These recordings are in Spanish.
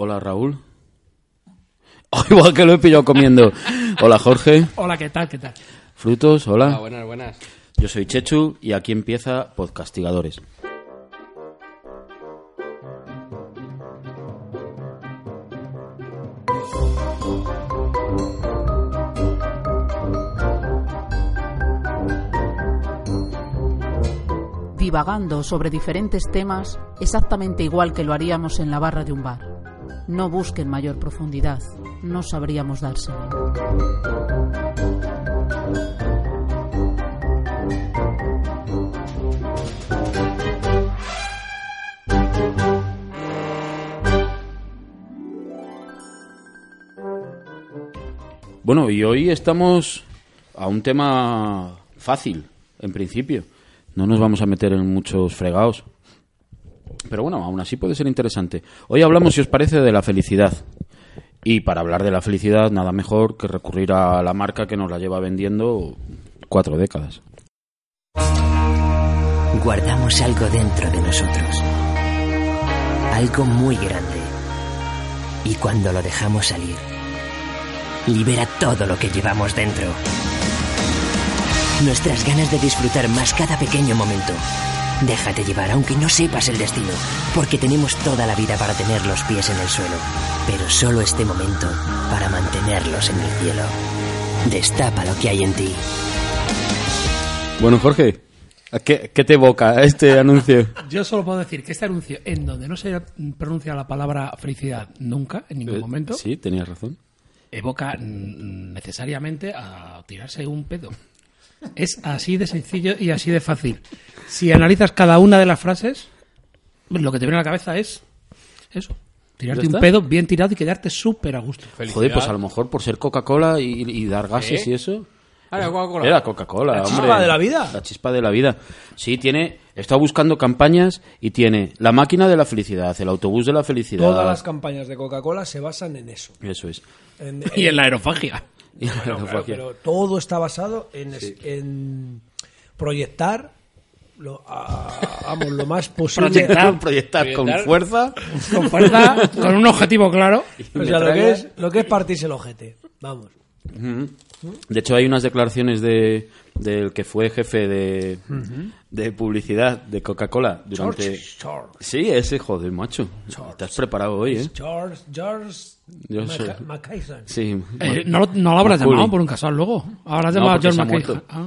Hola Raúl. Oh, igual que lo he pillado comiendo. Hola Jorge. Hola, ¿qué tal? ¿Qué tal? Frutos, hola. Ah, buenas, buenas. Yo soy Chechu y aquí empieza Podcastigadores. divagando sobre diferentes temas exactamente igual que lo haríamos en la barra de un bar. No busquen mayor profundidad, no sabríamos dársela. Bueno, y hoy estamos a un tema fácil, en principio. No nos vamos a meter en muchos fregados. Pero bueno, aún así puede ser interesante. Hoy hablamos, si os parece, de la felicidad. Y para hablar de la felicidad, nada mejor que recurrir a la marca que nos la lleva vendiendo cuatro décadas. Guardamos algo dentro de nosotros. Algo muy grande. Y cuando lo dejamos salir, libera todo lo que llevamos dentro. Nuestras ganas de disfrutar más cada pequeño momento. Déjate llevar aunque no sepas el destino, porque tenemos toda la vida para tener los pies en el suelo, pero solo este momento para mantenerlos en el cielo. Destapa lo que hay en ti. Bueno, Jorge, ¿a ¿qué, qué te evoca este anuncio? Yo solo puedo decir que este anuncio, en donde no se pronuncia la palabra felicidad nunca, en ningún Eh, momento, Sí, tenías razón. evoca necesariamente a tirarse un pedo. Es así de sencillo y así de fácil. Si analizas cada una de las frases, lo que te viene a la cabeza es eso. Tirarte ¿Ya un está? pedo bien tirado y quedarte súper a gusto. Joder, pues a lo mejor por ser Coca-Cola y, y dar gases ¿Eh? y eso. Ah, la Coca-Cola. Era Coca-Cola, La hombre. chispa de la vida. La chispa de la vida. Sí, tiene. Estado buscando campañas y tiene la máquina de la felicidad, el autobús de la felicidad. Todas las campañas de Coca-Cola se basan en eso. Eso es. En- Y en la aerofagia. Y la Claro, aerofagia. pero todo está basado en, es- en proyectar lo, a- vamos, lo más posible. Proyectar. proyectar con fuerza. Con fuerza, con un objetivo claro. O sea, lo que, es, lo que es partirse el ojete. Vamos. De hecho, hay unas declaraciones de del que fue jefe de, de publicidad de Coca-Cola durante. George, George, Sí, ese joder, macho. Has preparado hoy, ¿eh? George, George Yo Maca- soy- Mackayson. Sí. Eh, no, lo- no lo habrás Macaulay. llamado por un casual luego. Habrás No, llamado a George se ha McKay. muerto. Ah.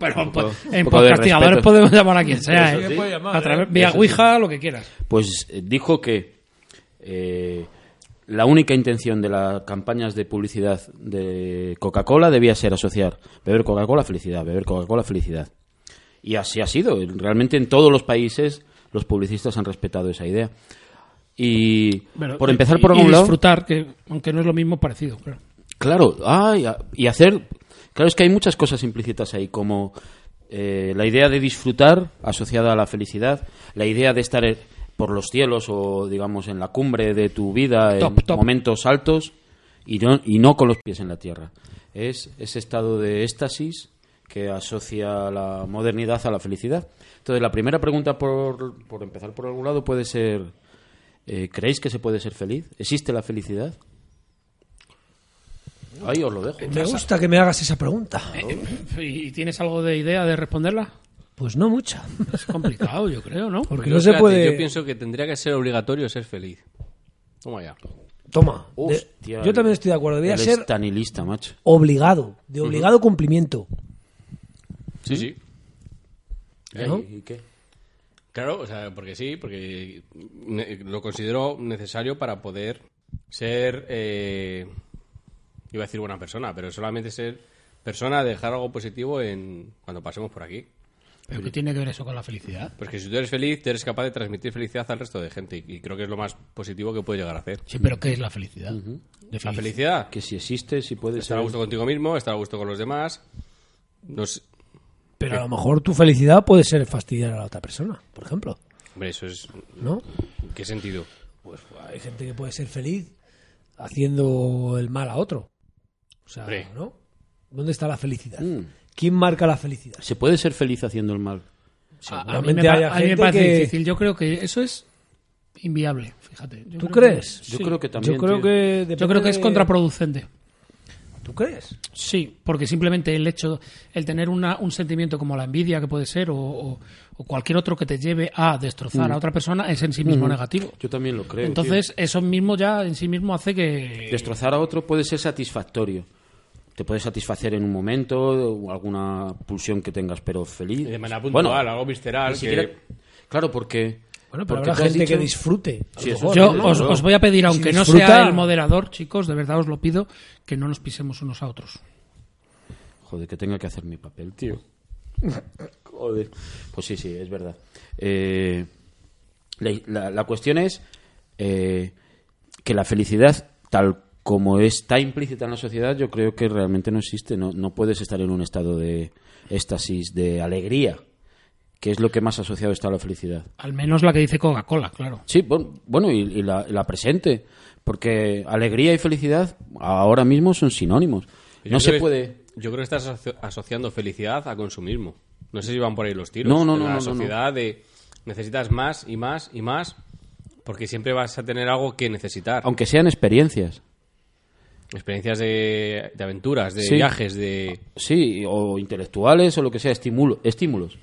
Un poco- pues, en podcastigadores podemos llamar a quien sea. ¿eh? llamar, a través, ¿eh? vía Ouija, lo que quieras. Pues eh, dijo que eh, la única intención de las campañas de publicidad de Coca-Cola debía ser asociar beber Coca-Cola felicidad, beber Coca-Cola felicidad. Y así ha sido. Realmente en todos los países los publicistas han respetado esa idea. Y Bueno, por empezar y- por y algún lado... disfrutar, que aunque no es lo mismo, parecido. Claro. Claro, ah, y, y hacer... Claro, es que hay muchas cosas implícitas ahí, como eh, la idea de disfrutar asociada a la felicidad, la idea de estar por los cielos o, digamos, en la cumbre de tu vida, en top. momentos altos, y no, y no con los pies en la tierra. Es ese estado de éxtasis que asocia la modernidad a la felicidad. Entonces, la primera pregunta, por, por empezar por algún lado, puede ser... eh, ¿Creéis que se puede ser feliz? ¿Existe la felicidad? Ahí os lo dejo. Me gusta que me hagas esa pregunta. ¿Y tienes algo de idea de responderla? Pues no mucha. Es complicado, yo creo, ¿no? Porque Yo, no se fíjate, puede. Yo pienso que tendría que ser obligatorio ser feliz. Toma ya. Toma. de- Hostia, yo también estoy de acuerdo. Debería ser es tanilista, macho. obligado. De obligado cumplimiento. Sí, sí. ¿No? ¿Y qué? Claro, o sea, porque sí, porque lo considero necesario para poder ser, eh, iba a decir buena persona, pero solamente ser persona, dejar algo positivo en cuando pasemos por aquí. ¿Pero qué tiene que ver eso con la felicidad? Pues que si tú eres feliz, tú eres capaz de transmitir felicidad al resto de gente y creo que es lo más positivo que puedes llegar a hacer. Sí, pero ¿qué es la felicidad? De La felicidad, Que si existe, si puede estar ser. a gusto contigo mismo, estar a gusto con los demás. No sé- Pero a lo mejor tu felicidad puede ser fastidiar a la otra persona, por ejemplo. Hombre, eso es... ¿No? ¿Qué sentido? Pues hay gente que puede ser feliz haciendo el mal a otro. O sea, Hombre. ¿no? ¿Dónde está la felicidad? Mm. ¿Quién marca la felicidad? Se puede ser feliz haciendo el mal. A- a, mí me, a mí parece que- difícil. Yo creo que eso es inviable, fíjate. Yo ¿Tú creo que- crees? Yo sí. creo que también. Yo creo que depende Yo creo que es de- contraproducente. ¿Tú crees? Sí, porque simplemente el hecho, el tener una, un sentimiento como la envidia que puede ser o, o- o cualquier otro que te lleve a destrozar a otra persona es en sí mismo negativo. Yo también lo creo. Entonces, eso mismo ya en sí mismo hace que... destrozar a otro puede ser satisfactorio. Te puede satisfacer en un momento, o alguna pulsión que tengas, pero feliz. De manera puntual, Bueno, algo visceral. ni que- siquiera- Claro, porque. Bueno, pero porque habrá gente que disfrute. Sí, mejor, Yo ¿no? os, no. os voy a pedir, aunque no disfruta- sea el moderador, chicos, de verdad os lo pido, que no nos pisemos unos a otros. Joder, que tenga que hacer mi papel, tío. Joder. Pues sí, sí, es verdad. Eh, la, la- la cuestión es eh, que la felicidad, tal como está implícita en la sociedad, yo creo que realmente no existe. No, no puedes estar en un estado de éxtasis, de alegría, que es lo que más asociado está a la felicidad. Al menos la que dice Coca-Cola, claro. Sí, bueno, y, y la, la presente, porque alegría y felicidad ahora mismo son sinónimos. Yo No creo se que- puede... Yo creo que estás aso- asociando felicidad a consumismo. No sé si van por ahí los tiros. No, no, En no, La no, no, no. sociedad de necesitas más y más y más porque siempre vas a tener algo que necesitar. Aunque sean experiencias. Experiencias de, de aventuras, de Sí. viajes, de... Sí, o intelectuales o lo que sea, estimulo, estímulos.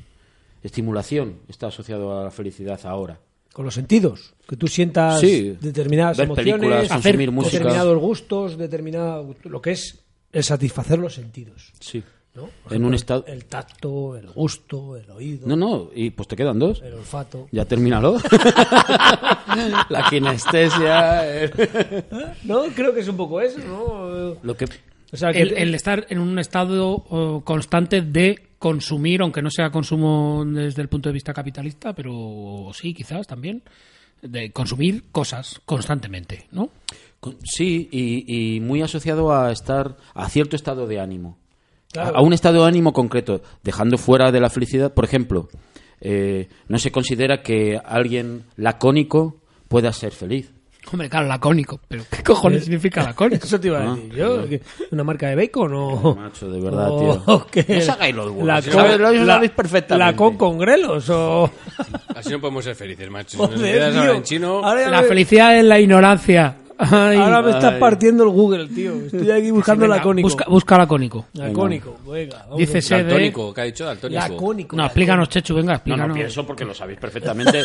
Estimulación está asociado a la felicidad ahora. Con los sentidos. Que tú sientas Sí. determinadas Ver emociones, música. determinados gustos, determinado lo que es el satisfacer los sentidos. Sí. ¿No? Por En un estado... El tacto, el gusto, el oído, No, no, y pues te quedan dos. el olfato. Ya termínalo. la kinestesia. el- No, creo que es un poco eso, ¿no? Lo que... O sea, que El, el estar en un estado constante de consumir, aunque no sea consumo desde el punto de vista capitalista, pero sí, quizás también, de consumir cosas constantemente, ¿no? Sí, y, y muy asociado a estar a cierto estado de ánimo. Claro. A, a un estado de ánimo concreto, dejando fuera de la felicidad. Por ejemplo, eh, no se considera que alguien lacónico pueda ser feliz. Hombre, claro, lacónico, pero ¿qué cojones significa lacónico? Eso te iba a Ah, decir yo. ¿Una marca de bacon o...? Macho, de verdad, o- tío. No os hagáis los huevos, La si con- sabéis- lo la- sabéis perfectamente. La con con grelos o... Así no podemos ser felices, macho. Si nos Joder, hablar tío. en chino... Ahora La me- felicidad es la ignorancia. Ay. Ahora me estás Ay. partiendo el Google, tío. Estoy aquí buscando Venga, lacónico. Busca, busca lacónico. Lacónico, venga. Dice Daltónico, ¿qué ha dicho? Daltónico. Lacónico. No, explícanos, Chechu, venga, No, explícanos. no pienso porque lo sabéis perfectamente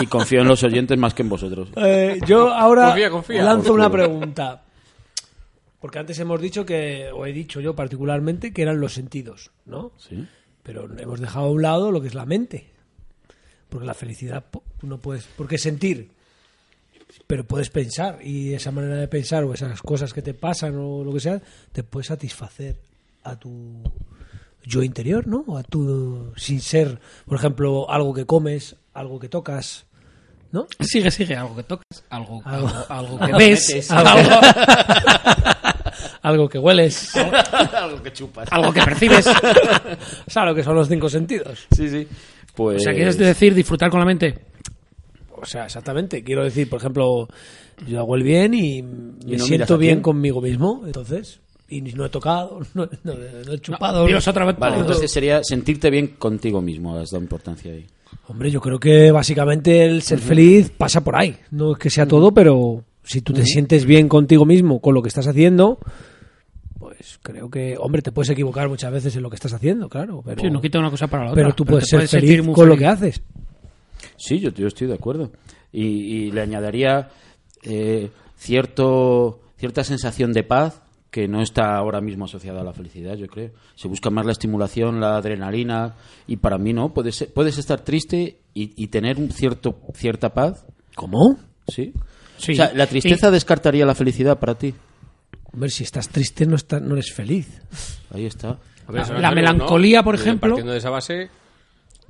y confío en los oyentes más que en vosotros. Eh, yo ahora Confía, confía. lanzo una pregunta. Porque antes hemos dicho que, o he dicho yo particularmente, que eran los sentidos, ¿no? Sí. Pero hemos dejado a un lado lo que es la mente. Porque la felicidad no puedes. Porque sentir. Pero puedes pensar. Y esa manera de pensar o esas cosas que te pasan o lo que sea, te puede satisfacer a tu yo interior, ¿no? O a tu. Sin ser, por ejemplo, algo que comes, algo que tocas, ¿no? Sigue, sigue, algo que tocas, algo, Algo- algo, algo que ves, metes. algo, algo que hueles. Algo que chupas. algo que percibes. ¿Sabes lo que son los cinco sentidos? Sí, sí. Pues... O sea, ¿quieres decir disfrutar con la mente? O sea, exactamente. Quiero decir, por ejemplo, yo hago el bien y me siento bien quién. conmigo mismo, entonces. Y no he tocado, no, no- no he chupado. Dios, otra vez. Vale, todo. entonces sería sentirte bien contigo mismo, has dado importancia ahí. Hombre, yo creo que básicamente el ser feliz pasa por ahí. No es que sea todo, pero si tú te sientes bien contigo mismo, con lo que estás haciendo, pues creo que, hombre, te puedes equivocar muchas veces en lo que estás haciendo, claro. Pero, Sí, no quita una cosa para la otra. pero tú puedes ser feliz con lo que haces. Sí, yo, yo estoy de acuerdo. Y, y le añadiría eh, cierto, cierta sensación de paz que no está ahora mismo asociada a la felicidad, yo creo. Se busca más la estimulación, la adrenalina, y para mí no. Puedes, ser- puedes estar triste y, y tener un cierto, cierta paz, ¿Cómo? ¿sí? Sí. O sea, ¿la tristeza descartaría la felicidad para ti? Hombre, si estás triste no, estás, no eres feliz. Ahí está. Ver, La melancolía, ¿no? por Eh, ejemplo. Partiendo de esa base,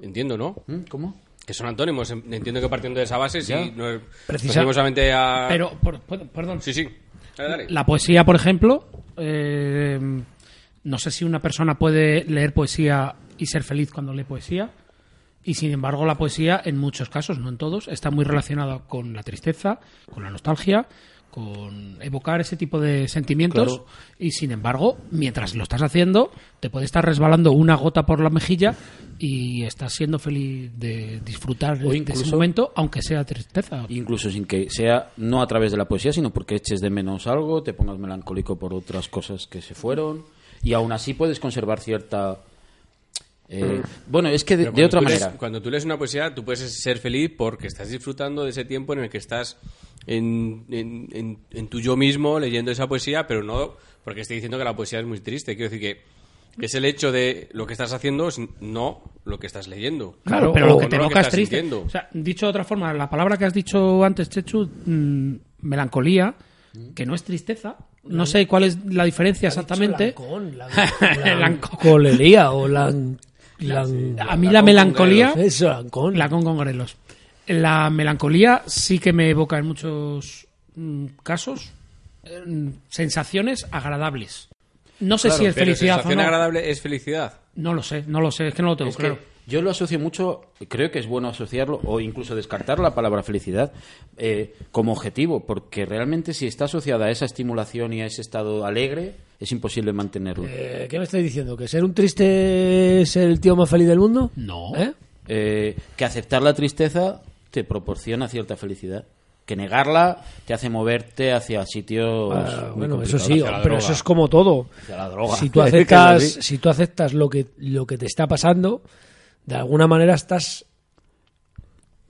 entiendo, ¿no? ¿Mm? ¿Cómo? Que son antónimos. Entiendo que partiendo de esa base, sí. Ya. No, Precisa- nos solamente a... Pero, por- por- perdón. Sí, sí. Dale, dale. La poesía, por ejemplo, eh, no sé si una persona puede leer poesía y ser feliz cuando lee poesía. Y sin embargo, la poesía, en muchos casos, no en todos, está muy relacionada con la tristeza, con la nostalgia, con evocar ese tipo de sentimientos Claro. y sin embargo, mientras lo estás haciendo, te puede estar resbalando una gota por la mejilla y estás siendo feliz de disfrutar O de ese momento, aunque sea tristeza. Incluso sin que sea no a través de la poesía, sino porque eches de menos algo, te pongas melancólico por otras cosas que se fueron, y aún así puedes conservar cierta... eh, bueno, es que de, otra lees- manera... cuando tú lees una poesía, tú puedes ser feliz porque estás disfrutando de ese tiempo en el que estás en, en- en- en tu yo mismo leyendo esa poesía, pero no porque estoy diciendo que la poesía es muy triste. Quiero decir que, es el hecho de lo que estás haciendo, es no lo que estás leyendo. Claro, O- pero lo que no te que evoca es estás triste. sintiendo. O sea, dicho de otra forma, la palabra que has dicho antes, Chechu, mm, melancolía, que no es tristeza. No sé cuál es la diferencia exactamente. Lancón, Lancón. o lan, lan- A mí la melancolía, Eso, lancón. la con con grelos. La melancolía sí que me evoca en muchos mm, casos mm, sensaciones agradables. No sé si es Pero felicidad o sensación no. agradable es felicidad. No lo sé, no lo sé, es que no lo tengo Es que claro. yo lo asocio mucho, creo que es bueno asociarlo o incluso descartar la palabra felicidad eh, como objetivo, porque realmente si está asociada a esa estimulación y a ese estado alegre, es imposible mantenerlo. Eh, ¿Qué me estáis diciendo? ¿Que ser un triste es el tío más feliz del mundo? No. ¿Eh? Eh, que aceptar la tristeza te proporciona cierta felicidad. Que negarla te hace moverte hacia sitios. Ah, muy bueno, eso sí, pero droga. eso es como todo. Hacia la droga. Si tú aceptas, si tú aceptas lo que lo que te está pasando, de alguna manera estás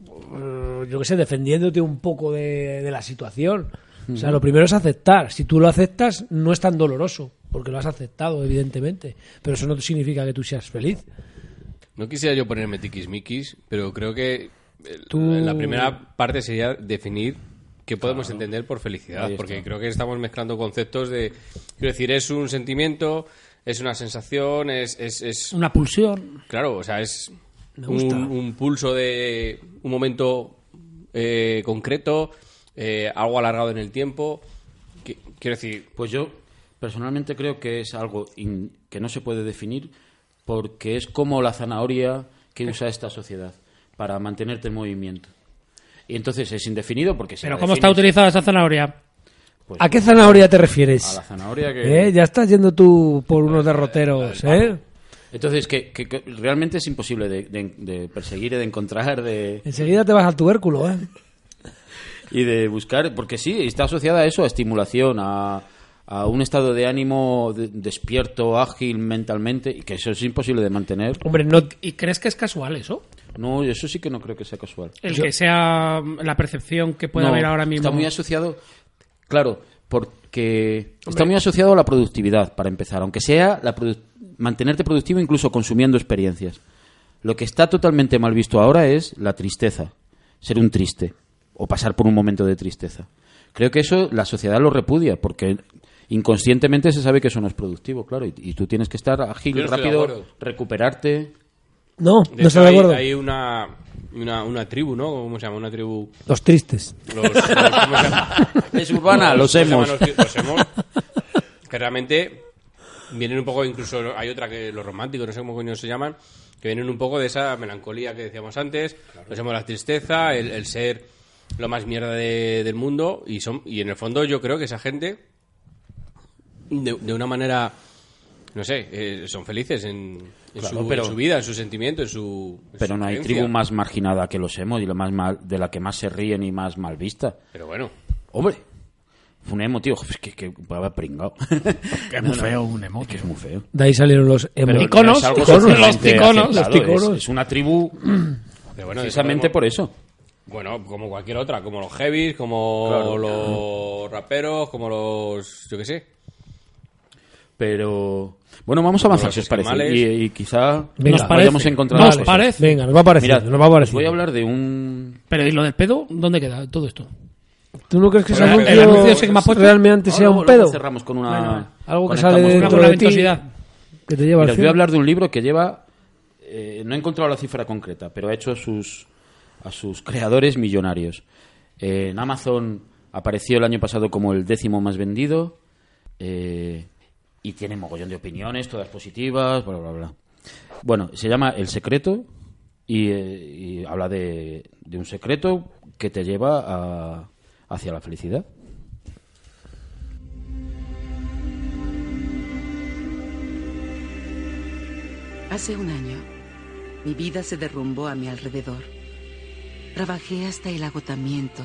eh, yo qué sé, defendiéndote un poco de, de la situación. O sea, lo primero es aceptar. Si tú lo aceptas, no es tan doloroso, porque lo has aceptado, evidentemente. Pero eso no significa que tú seas feliz. No quisiera yo ponerme tiquismiquis, pero creo que eh, Tú- la primera parte sería definir qué podemos entender por felicidad, porque creo que estamos mezclando conceptos de... Quiero decir, es un sentimiento, es una sensación, es... es, es- Una pulsión. claro, o sea, es un, un pulso de un momento eh, concreto, eh, algo alargado en el tiempo. Qui- Quiero decir, Pues yo personalmente creo que es algo in- que no se puede definir porque es como la zanahoria que usa esta sociedad para mantenerte en movimiento. Y entonces es indefinido porque si Pero ¿cómo está utilizada esa zanahoria? pues, ¿A qué zanahoria te refieres? A la zanahoria que... ¿Eh? Ya estás yendo tú por unos derroteros, ¿eh? Entonces, que, que- que realmente es imposible de, de- de perseguir y de encontrar de, Enseguida te vas al tubérculo, ¿eh? Y de buscar, porque sí, está asociada a eso, a estimulación, a, a un estado de ánimo de- despierto, ágil mentalmente, y que eso es imposible de mantener. Hombre, no, ¿Y crees que es casual eso? No, eso sí que no creo que sea casual. El que sea la percepción que pueda No, haber ahora mismo. Está muy asociado, claro, porque está muy asociado a la productividad, para empezar, aunque sea la produ- mantenerte productivo incluso consumiendo experiencias. Lo que está totalmente mal visto ahora es la tristeza, ser un triste o pasar por un momento de tristeza. Creo que eso la sociedad lo repudia porque inconscientemente se sabe que eso no es productivo, claro, y, y tú tienes que estar ágil, Yo rápido, recuperarte. no, de no estoy de hay, acuerdo. hay una, una, una tribu, ¿no? ¿Cómo se llama? Una tribu... Los tristes. Los, los- ¿cómo se llama? Es urbana, los ¿cómo se hemos. los, los hemos? Que realmente vienen un poco, incluso hay otra que los románticos, no sé cómo coño se llaman, que vienen un poco de esa melancolía que decíamos antes, los hemos la tristeza, el, el ser lo más mierda de- del mundo, y son y en el fondo yo creo que esa gente, de, de una manera, no sé, eh, son felices en, en Claro, su, pero- en su vida, en su sentimiento, en su... en Pero su no hay creencia. tribu más marginada que los hemos y lo más mal, de la que más se ríen y más mal vista. Pero bueno, Hombre, un emo, tío, es que, que va a haber pringado. Que es muy feo un emo. Es que es muy feo. De ahí salieron los emo. Pero iconos, no los iconos, aceptado, los iconos. Es, es una tribu pero bueno, precisamente por eso. Bueno, como cualquier otra, como los heavies, como Claro. los raperos, como los. yo qué sé. Pero bueno, vamos a avanzar si os parece. Y, y quizá Venga. Nos vayamos encontrando Nos parece. Venga, nos va a parecer. Mirad, nos va a os parecer. voy a hablar de un Pero ¿y lo del pedo? ¿Dónde queda todo esto? ¿Tú no crees que ese Bueno, anuncio, el anuncio ese que me puesto- realmente sea un pedo? cerramos con una Bueno, algo que sale dentro de ti. ventosidad. Que te lleva Mira, al voy a hablar de un libro que lleva eh, no he encontrado la cifra concreta, pero ha hecho sus a sus creadores millonarios. En Amazon apareció el año pasado como el décimo más vendido eh, y tiene mogollón de opiniones, todas positivas, bla, bla, bla. Bueno, se llama El Secreto eh, y, habla de, de, un secreto que te lleva a, hacia la felicidad. Hace un año, mi vida se derrumbó a mi alrededor. Trabajé hasta el agotamiento.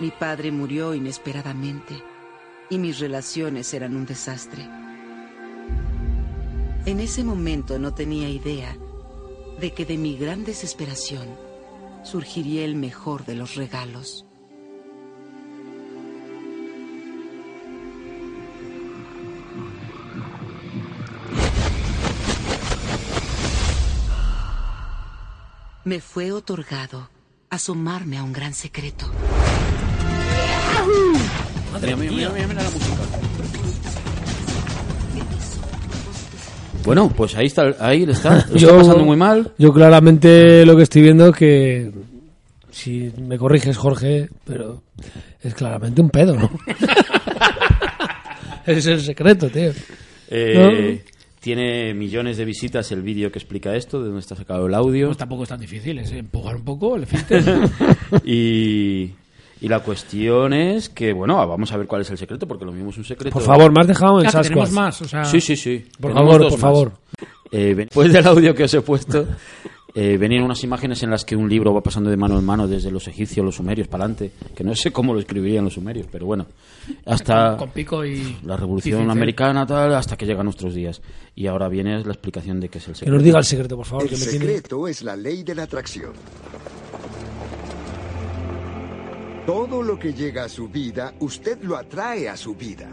Mi padre murió inesperadamente y mis relaciones eran un desastre. En ese momento no tenía idea de que de mi gran desesperación surgiría el mejor de los regalos. Me fue otorgado asomarme a un gran secreto. Mira, mira, mira, mira, mira la música. Bueno, pues ahí está, ahí está. Lo está pasando muy mal. Yo claramente lo que estoy viendo es que si me corriges Jorge, pero es claramente un pedo, ¿no? es el secreto, tío. Eh, Tiene millones de visitas el vídeo que explica esto, de dónde está sacado el audio. Pues tampoco es tan difícil, es empujar un poco el filtro. y, y la cuestión es que, bueno, vamos a ver cuál es el secreto, porque lo mismo es un secreto. Por favor, me has dejado en Ah, que tenemos más, o sea, Sí, sí, sí. Por Tenemos favor, por más. favor. Eh, después del audio que os he puesto, eh, venían unas imágenes en las que un libro va pasando de mano en mano desde los egipcios, los sumerios, para adelante, que no sé cómo lo escribirían los sumerios, pero bueno, hasta con pico y... la revolución americana, tal, hasta que llega a nuestros días. Y ahora viene la explicación de qué es el Que secreto. nos diga el secreto, por favor, El que me tiene... secreto es la ley de la atracción. Todo lo que llega a su vida, usted lo atrae a su vida.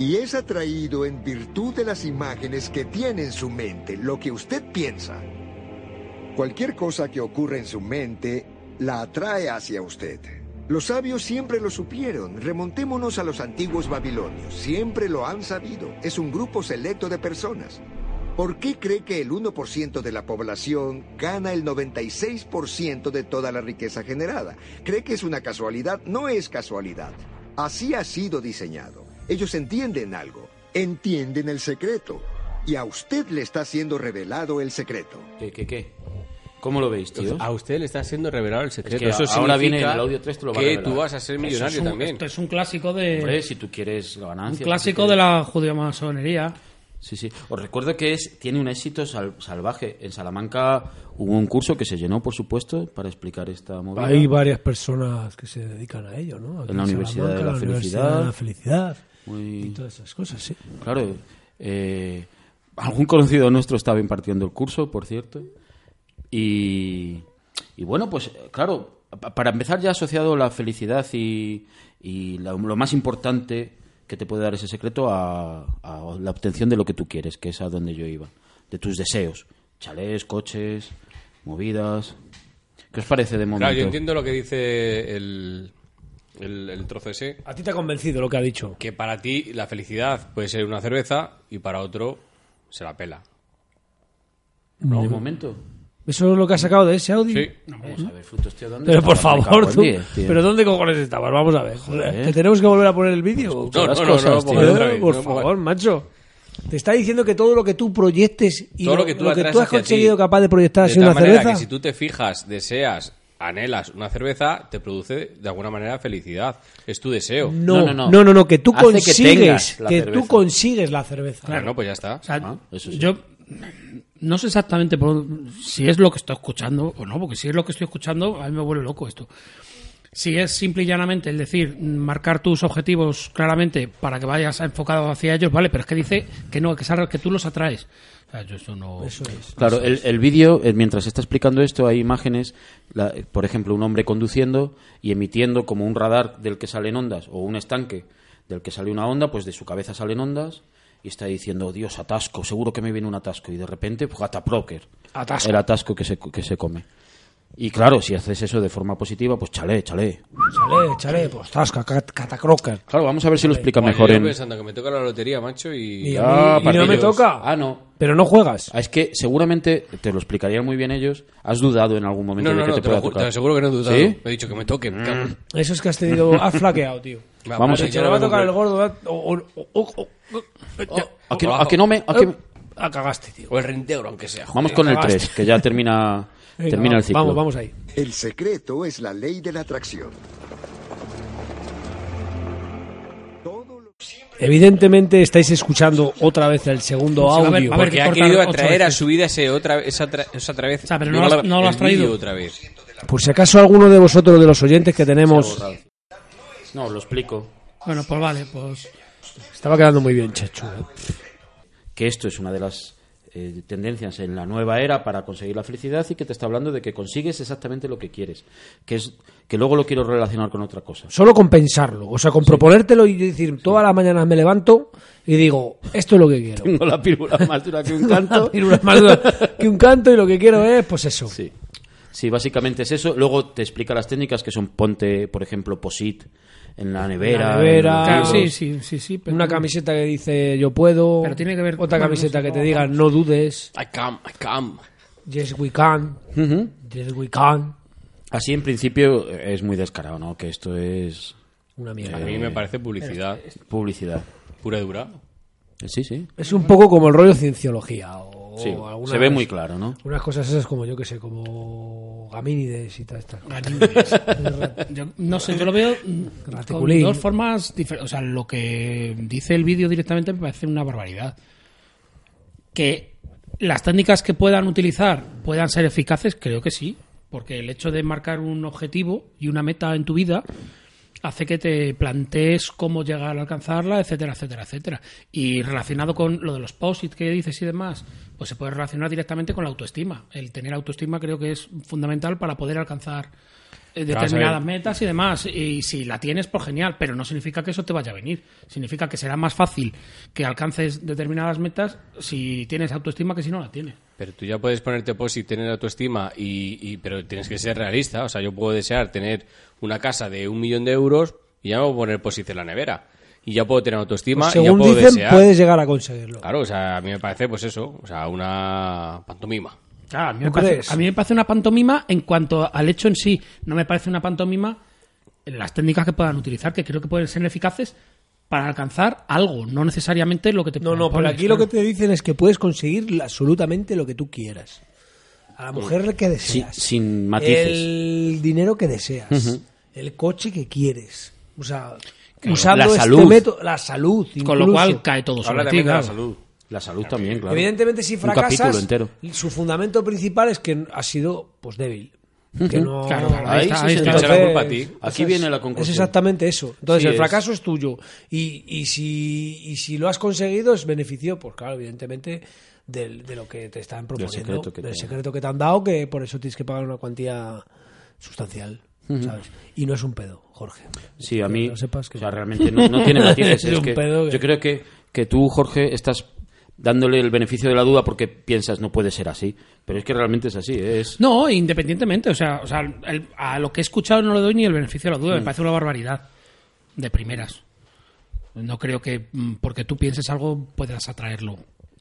Y es atraído en virtud de las imágenes que tiene en su mente, lo que usted piensa. Cualquier cosa que ocurra en su mente, la atrae hacia usted. Los sabios siempre lo supieron. Remontémonos a los antiguos babilonios. Siempre lo han sabido. Es un grupo selecto de personas. ¿Por qué cree que el 1% de la población gana el 96% de toda la riqueza generada? ¿Cree que es una casualidad? No es casualidad. Así ha sido diseñado. Ellos entienden algo, entienden el secreto. Y a usted le está siendo revelado el secreto. ¿Qué, qué, qué? ¿Cómo lo veis, tío? A usted le está siendo revelado el secreto. que Eso ahora viene el audio 3, te lo va a que tú vas a ser Eso es millonario un- también. Esto es un clásico de... Hombre, si tú quieres un ganancia. clásico de la judío-masonería. Sí, sí. Os recuerdo que es, tiene un éxito sal- salvaje. En Salamanca hubo un curso que se llenó, por supuesto, para explicar esta movida. Hay varias personas que se dedican a ello, ¿no? Aquí En la Universidad de la la Felicidad. Universidad de la Felicidad. Muy- Y todas esas cosas, sí. Claro. eh, algún conocido nuestro estaba impartiendo el curso, por cierto. Y, y bueno, pues claro, pa- para empezar ya asociado la felicidad y, y la- lo más importante que te puede dar ese secreto a, a la obtención de lo que tú quieres, que es a donde yo iba, de tus deseos, chalés, coches, movidas. ¿Qué os parece de momento? Claro, yo entiendo lo que dice el, el, el trozo ese, A ti te ha convencido lo que ha dicho. que para ti la felicidad puede ser una cerveza y para otro se la pela. De momento. ¿Eso es lo que has sacado de ese audio? Sí. Vamos a ver, frutos, tío, ¿dónde Pero por favor, tú. tío. ¿Pero dónde cojones estabas? Vamos a ver. Joder. ¿Te tenemos que volver a poner el vídeo? No, las no, no, cosas, no, Eh, vez, por no, favor, macho. Te está diciendo que todo lo que tú proyectes y Todo lo, lo que tú, lo que tú has conseguido ti, capaz de proyectar de así tal una manera cerveza. que si tú te fijas, deseas, anhelas una cerveza, te produce de alguna manera felicidad. Es tu deseo. No, No, no, no, no, que tú Hace que consigues, que, la tú cerveza. consigues la cerveza. Bueno, pues ya está. O sea, Ah, eso sí. yo no sé exactamente por- si es lo que estoy escuchando o no, porque si es lo que estoy escuchando, a mí me vuelve loco esto. Si es simple y llanamente el decir, marcar tus objetivos claramente para que vayas enfocado hacia ellos, vale, pero es que dice que no, que, es que tú los atraes. O sea, yo eso no... Claro, el, el vídeo, eh, mientras está explicando esto, hay imágenes, la- por ejemplo, un hombre conduciendo y emitiendo como un radar del que salen ondas o un estanque del que sale una onda, pues de su cabeza salen ondas y está diciendo, Dios, atasco, seguro que me viene un atasco. Y de repente, pues, ataproker, Atasco. el atasco que se, que se come. Y claro, si haces eso de forma positiva, pues chale, chale. Chale, chale, pues tasca, cat- catacroker. Claro, vamos a ver si lo explica Joder, mejor yo en... pensando que me toca la lotería, macho, y... Y, Ah, y no me toca. Ah, no. Pero no juegas. Ah, Es que seguramente te lo explicarían muy bien ellos. Has dudado en algún momento No, de no, que no, te te, pueda ju- te tocar. aseguro que no he dudado. ¿Sí? Me he dicho que me toque. me cago en- Eso es que has tenido. Has flaqueado, tío. Va, Vamos va, a va a tocar el gordo. va- o- o- o- o- ¿A que, a que no me...? a que- Ah, cagaste, tío. O el reintegro, aunque sea. joder. Vamos con el cagaste. 3, que ya termina, Venga, termina el ciclo. Vamos, vamos ahí. El secreto es la ley de la atracción. Evidentemente estáis escuchando otra vez el segundo a audio. a Porque que ha querido atraer a su vida ese otra, esa, otra, esa otra vez. O sea, pero no lo has- la- no lo has el traído. otra vez. Por si acaso alguno de vosotros, de los oyentes que tenemos, No, lo explico. Bueno, pues vale, pues. estaba quedando muy bien, Chechu. ¿eh? Que esto es una de las eh, tendencias en la nueva era para conseguir la felicidad y que te está hablando de que consigues exactamente lo que quieres. Que es que luego lo quiero relacionar con otra cosa. Solo con pensarlo, o sea, con proponértelo y decir, todas las mañanas me levanto y digo, esto es lo que quiero. Tengo la más dura que un canto. Pirula más dura que un canto y lo que quiero es, pues eso. Sí. Sí, básicamente es eso. Luego te explica las técnicas que son ponte, por ejemplo, posit en la nevera. la nevera. en Claro, los sí, sí, sí, sí. pero- Una camiseta que dice yo puedo. Pero tiene que ver- Otra camiseta que te diga no dudes. I come, I come. Yes we can. Ujú. Yes we can. Así en principio eh, es muy descarado, ¿no? Que esto es Una A mierda. mí me parece publicidad publicidad. pura y dura. Eh, Sí, sí. Es un poco como el rollo cienciología. O, Sí, o algunas- se ve muy claro, ¿no? Unas cosas esas como yo que sé, como gamínides y tal. Yo, no sé, yo lo veo con dos formas diferentes. O sea, lo que dice el vídeo directamente me parece una barbaridad. Que las técnicas que puedan utilizar puedan ser eficaces, creo que sí. Porque el hecho de marcar un objetivo y una meta en tu vida hace que te plantees cómo llegar a alcanzarla, etcétera, etcétera, etcétera. Y relacionado con lo de los posit que dices y demás, pues se puede relacionar directamente con la autoestima. El tener autoestima creo que es fundamental para poder alcanzar eh, determinadas metas y demás. Y si la tienes, pues genial, pero no significa que eso te vaya a venir. Significa que será más fácil que alcances determinadas metas si tienes autoestima que si no la tienes. Pero tú ya puedes ponerte post y tener autoestima, y, y- pero tienes que ser realista. O sea, yo puedo desear tener una casa de un millón de euros y ya me voy a poner post en la nevera. Y ya puedo tener autoestima Pues y ya según puedo dicen, desear. puedes llegar a conseguirlo. Claro, o sea, a mí me parece pues eso, o sea, una pantomima. Claro, a mí, me ¿Tú parece, a mí me parece una pantomima en cuanto al hecho en sí. No me parece una pantomima en las técnicas que puedan utilizar, que creo que pueden ser eficaces para alcanzar algo, no necesariamente lo que te No, no, propones, aquí lo que claro. te dicen es que puedes conseguir absolutamente lo que tú quieras. A la mujer que Sí, deseas. sin matices. El dinero que deseas. El coche que quieres. O sea, Claro. usando La este salud. método. La salud. Con lo incluso. cual cae todo sobre Habla ti, también de la claro. salud. La salud también, claro. Evidentemente, si Un capítulo fracasas, entero. su fundamento principal es que ha sido pues débil. Que no... Claro, claro, Ahí está, sí ahí se está. te echa la culpa a ti. Aquí viene es- la conclusión. Es exactamente eso. Entonces, Sí, el fracaso es tuyo. Y, y, si, y si lo has conseguido, es beneficio, pues claro, evidentemente, del- de lo que te están proponiendo. secreto del te- secreto que te han dado, que por eso tienes que pagar una cuantía sustancial. ¿sabes? Y no es un pedo, Jorge. Sí, a mí, sepas que- o sea, realmente no, no tiene matices. Es es un que- Yo creo que, que tú, Jorge, estás dándole el beneficio de la duda porque piensas no puede ser así. Pero es que realmente es así. ¿eh? Es, No, independientemente, o sea, o sea el- a lo que he escuchado no le doy ni el beneficio de la duda, Mm. me parece una barbaridad de primeras. No creo que mm, porque tú pienses algo puedas atraerlo,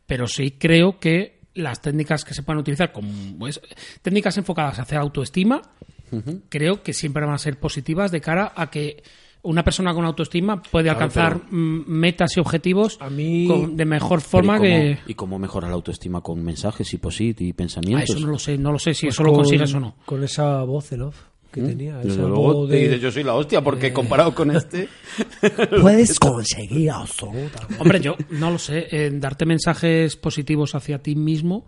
pero sí creo que las técnicas que se puedan utilizar como pues, técnicas enfocadas hacia autoestima, creo que siempre van a ser positivas de cara a que una persona con autoestima puede alcanzar mm, metas y objetivos A mí- con- de mejor forma ¿y cómo, que ¿Y cómo mejorar la autoestima con mensajes y posit y Ah, pensamientos? eso no lo sé, no lo sé si Pues eso lo con- consigues o no. Con esa voz en off que tenía. Desde esa luego voz te de- yo soy la hostia porque comparado con este... Puedes conseguir absolutamente. Hombre, yo no lo sé. En darte mensajes positivos hacia ti mismo,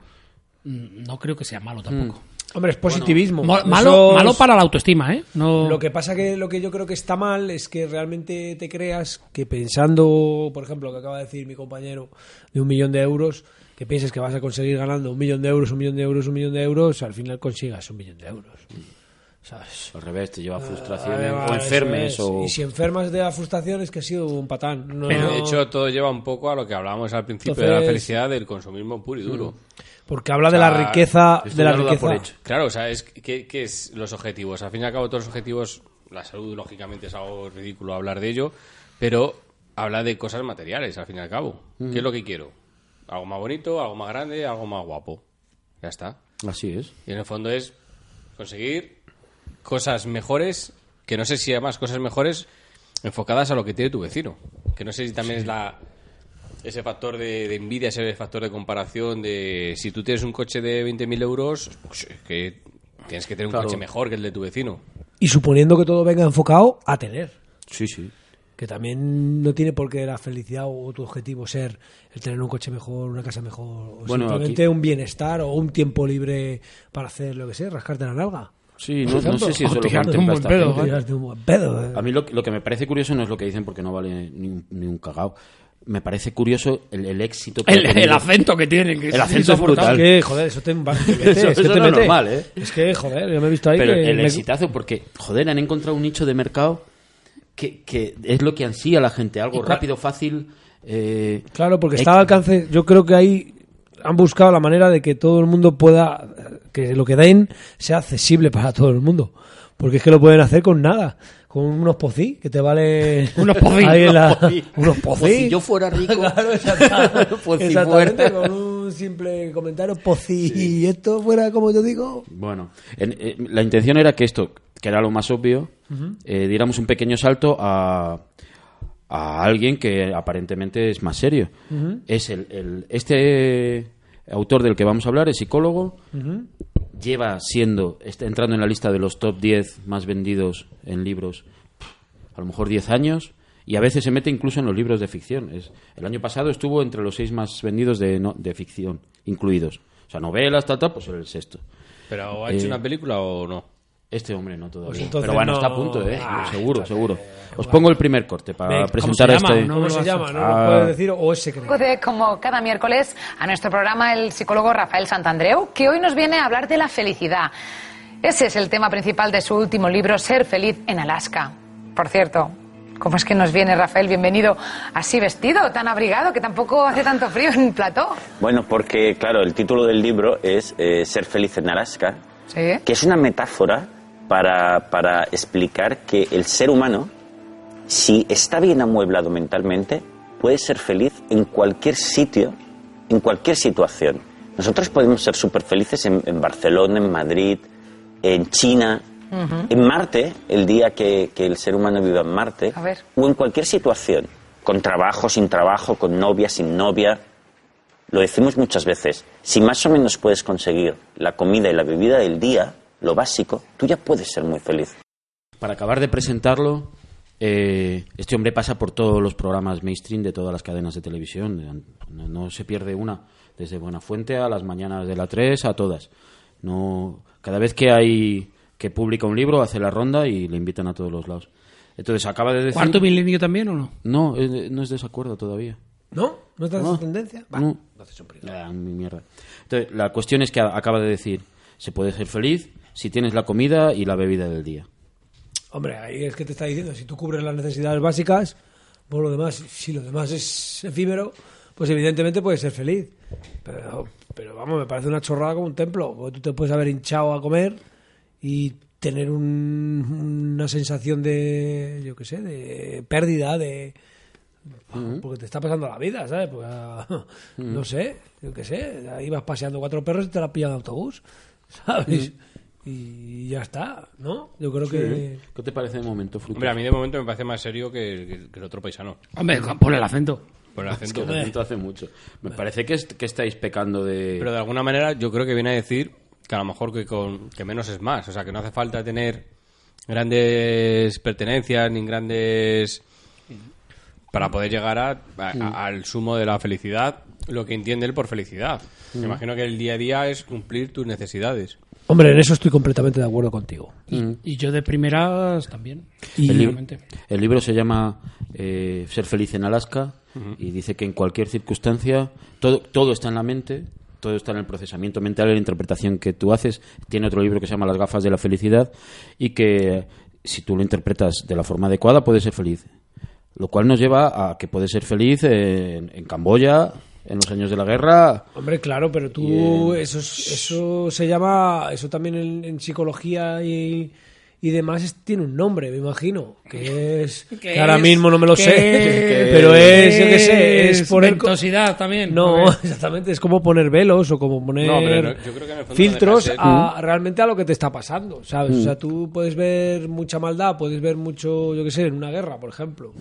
mm, no creo que sea malo tampoco. Hombre, es positivismo. Malo, malo para la autoestima, ¿eh? No... Lo que pasa que lo que yo creo que está mal es que realmente te creas que pensando, por ejemplo, lo que acaba de decir mi compañero, de un millón de euros, que pienses que vas a conseguir ganando un millón de euros, un millón de euros, un millón de euros, al final consigas un millón de euros. ¿Sabes? Al revés, te lleva a frustraciones Ah, o enfermes es. o... Y si enfermas de la frustración es que has sido un patán. No- De hecho, todo lleva un poco a lo que hablábamos al principio de la felicidad del consumismo puro y duro. Porque habla de la o sea, riqueza, de la riqueza. por hecho. Claro, o sea, es ¿qué, qué es los objetivos? Al fin y al cabo, todos los objetivos, la salud, lógicamente, es algo ridículo hablar de ello, pero habla de cosas materiales, al fin y al cabo. ¿Qué es lo que quiero? Algo más bonito, algo más grande, algo más guapo. Ya está. Así es. Y en el fondo es conseguir cosas mejores, que no sé si además cosas mejores enfocadas a lo que tiene tu vecino. Que no sé si también es la ese factor de, de envidia, ese factor de comparación de si tú tienes un coche de 20.000 euros, pues, es que tienes que tener un Claro. coche mejor que el de tu vecino. Y suponiendo que todo venga enfocado a tener. Sí, sí. que también no tiene por qué la felicidad o tu objetivo ser el tener un coche mejor, una casa mejor, o Bueno, simplemente aquí- un bienestar o un tiempo libre para hacer lo que sé, rascarte la nalga. Sí, no, no sé si eso O lo contempla un esta pedo, gente. Un buen pedo, eh. A mí lo, lo que me parece curioso no es lo que dicen porque no vale ni ni un cagao. Me parece curioso el, el éxito que El, ha el acento que tienen. Que El acento es brutal. Es que, joder, eso te, va- te mete, Eso- es que eso te no es mete. normal, ¿eh? Es que, joder, yo me he visto ahí Pero que el me- exitazo, porque, joder, han encontrado un nicho de mercado que, que es lo que ansía a la gente. Algo rápido, fácil. eh, Claro, porque está al alcance. Yo creo que ahí han buscado la manera de que todo el mundo pueda. que lo que den sea accesible para todo el mundo. Porque es que lo pueden hacer con nada. Con unos pocí que te vale. Unos pocí. La- Unos pocí. unos Pues si yo fuera rico. Claro, exacta- Pues si exactamente. fuera. Con un simple comentario pocí. Y esto fuera como yo digo. Bueno, en- la intención era que esto, que era lo más obvio, eh, diéramos un pequeño salto a, a alguien que aparentemente es más serio. Es el, el- este autor del que vamos a hablar es psicólogo, lleva siendo, está entrando en la lista de los top 10 más vendidos en libros, a lo mejor 10 años. Y a veces se mete incluso en los libros de ficción. Es, el año pasado estuvo entre los seis más vendidos de, no- de ficción, incluidos. O sea, novelas, tal, tal, pues era el sexto. ¿Pero ha hecho Eh, una película o no? Este hombre no todavía. Pues entonces Pero bueno, no- está a punto, ¿eh? Ah, seguro, seguro. Os pongo el primer corte para ¿cómo presentar se a llama? este... No ¿Cómo me se lo llama? ¿No Ah. lo puedes decir o es secreto? Como cada miércoles a nuestro programa el psicólogo Rafael Santandreu, que hoy nos viene a hablar de la felicidad. Ese es el tema principal de su último libro, Ser feliz en Alaska. Por cierto, ¿cómo es que nos viene Rafael? Bienvenido así vestido, tan abrigado, que tampoco hace tanto frío en el plató. Bueno, porque, claro, el título del libro es eh, Ser feliz en Alaska, Sí. que es una metáfora para, para explicar que el ser humano, si está bien amueblado mentalmente, puede ser feliz en cualquier sitio, en cualquier situación. Nosotros podemos ser súper felices en, en Barcelona, en Madrid, en China, en Marte, el día que, que el ser humano viva en Marte, A ver. o en cualquier situación, con trabajo, sin trabajo, con novia, sin novia. Lo decimos muchas veces, si más o menos puedes conseguir la comida y la bebida del día, lo básico, tú ya puedes ser muy feliz. Para acabar de presentarlo, eh, este hombre pasa por todos los programas mainstream de todas las cadenas de televisión. No, no se pierde una, desde Buenafuente a las mañanas de la 3 a todas. No, cada vez que hay que publica un libro hace la ronda y le invitan a todos los lados. Entonces acaba de decir ¿Cuarto milenio también o no? no, eh, no es desacuerdo todavía. ¿No? ¿No estás No. en tendencia? Va. No. Ah, mi mierda. Entonces, la cuestión es que acaba de decir, se puede ser feliz si tienes la comida y la bebida del día. Hombre, ahí es que te está diciendo, si tú cubres las necesidades básicas, por lo demás, si lo demás es efímero, pues evidentemente puedes ser feliz. Pero, pero vamos, me parece una chorrada como un templo. porque tú te puedes haber hinchado a comer y tener un- una sensación de, yo qué sé, de pérdida, de... Porque te está pasando la vida, ¿sabes? Porque, ah, No sé, yo qué sé. Ahí vas paseando cuatro perros y te la pillan de autobús, ¿sabes? Y ya está, ¿no? Yo creo que... ¿Qué te parece de momento, Fruto? Hombre, a mí de momento me parece más serio que, que- que el otro paisano. Hombre, pon el acento. Por el Es que acento. el acento hace mucho. Me parece que, est- que estáis pecando de... Pero de alguna manera yo creo que viene a decir que a lo mejor que, con, que menos es más. O sea, que no hace falta tener grandes pertenencias ni grandes... Para poder llegar a- a- a- al sumo de la felicidad, lo que entiende él por felicidad. Me imagino que el día a día es cumplir tus necesidades. Hombre, en eso estoy completamente de acuerdo contigo. Y yo de primeras también. el, libro, Realmente. el libro se llama eh, Ser feliz en Alaska y dice que en cualquier circunstancia todo, todo está en la mente, todo está en el procesamiento mental y la interpretación que tú haces. Tiene otro libro que se llama Las gafas de la felicidad y que si tú lo interpretas de la forma adecuada puedes ser feliz. Lo cual nos lleva a que puedes ser feliz en, en Camboya, en los años de la guerra. Hombre, claro, pero tú, eso, es- eso se llama, eso también en, en psicología y, y demás es- tiene un nombre, me imagino, que es, que ahora es- mismo no me lo sé, es- pero es, yo qué sé, es poner... ventosidad también. No, exactamente, es como poner velos o como poner No, pero no- yo creo que en el fondo filtros a, realmente a lo que te está pasando, ¿sabes? O sea, tú puedes ver mucha maldad, puedes ver mucho, yo qué sé, en una guerra, por ejemplo.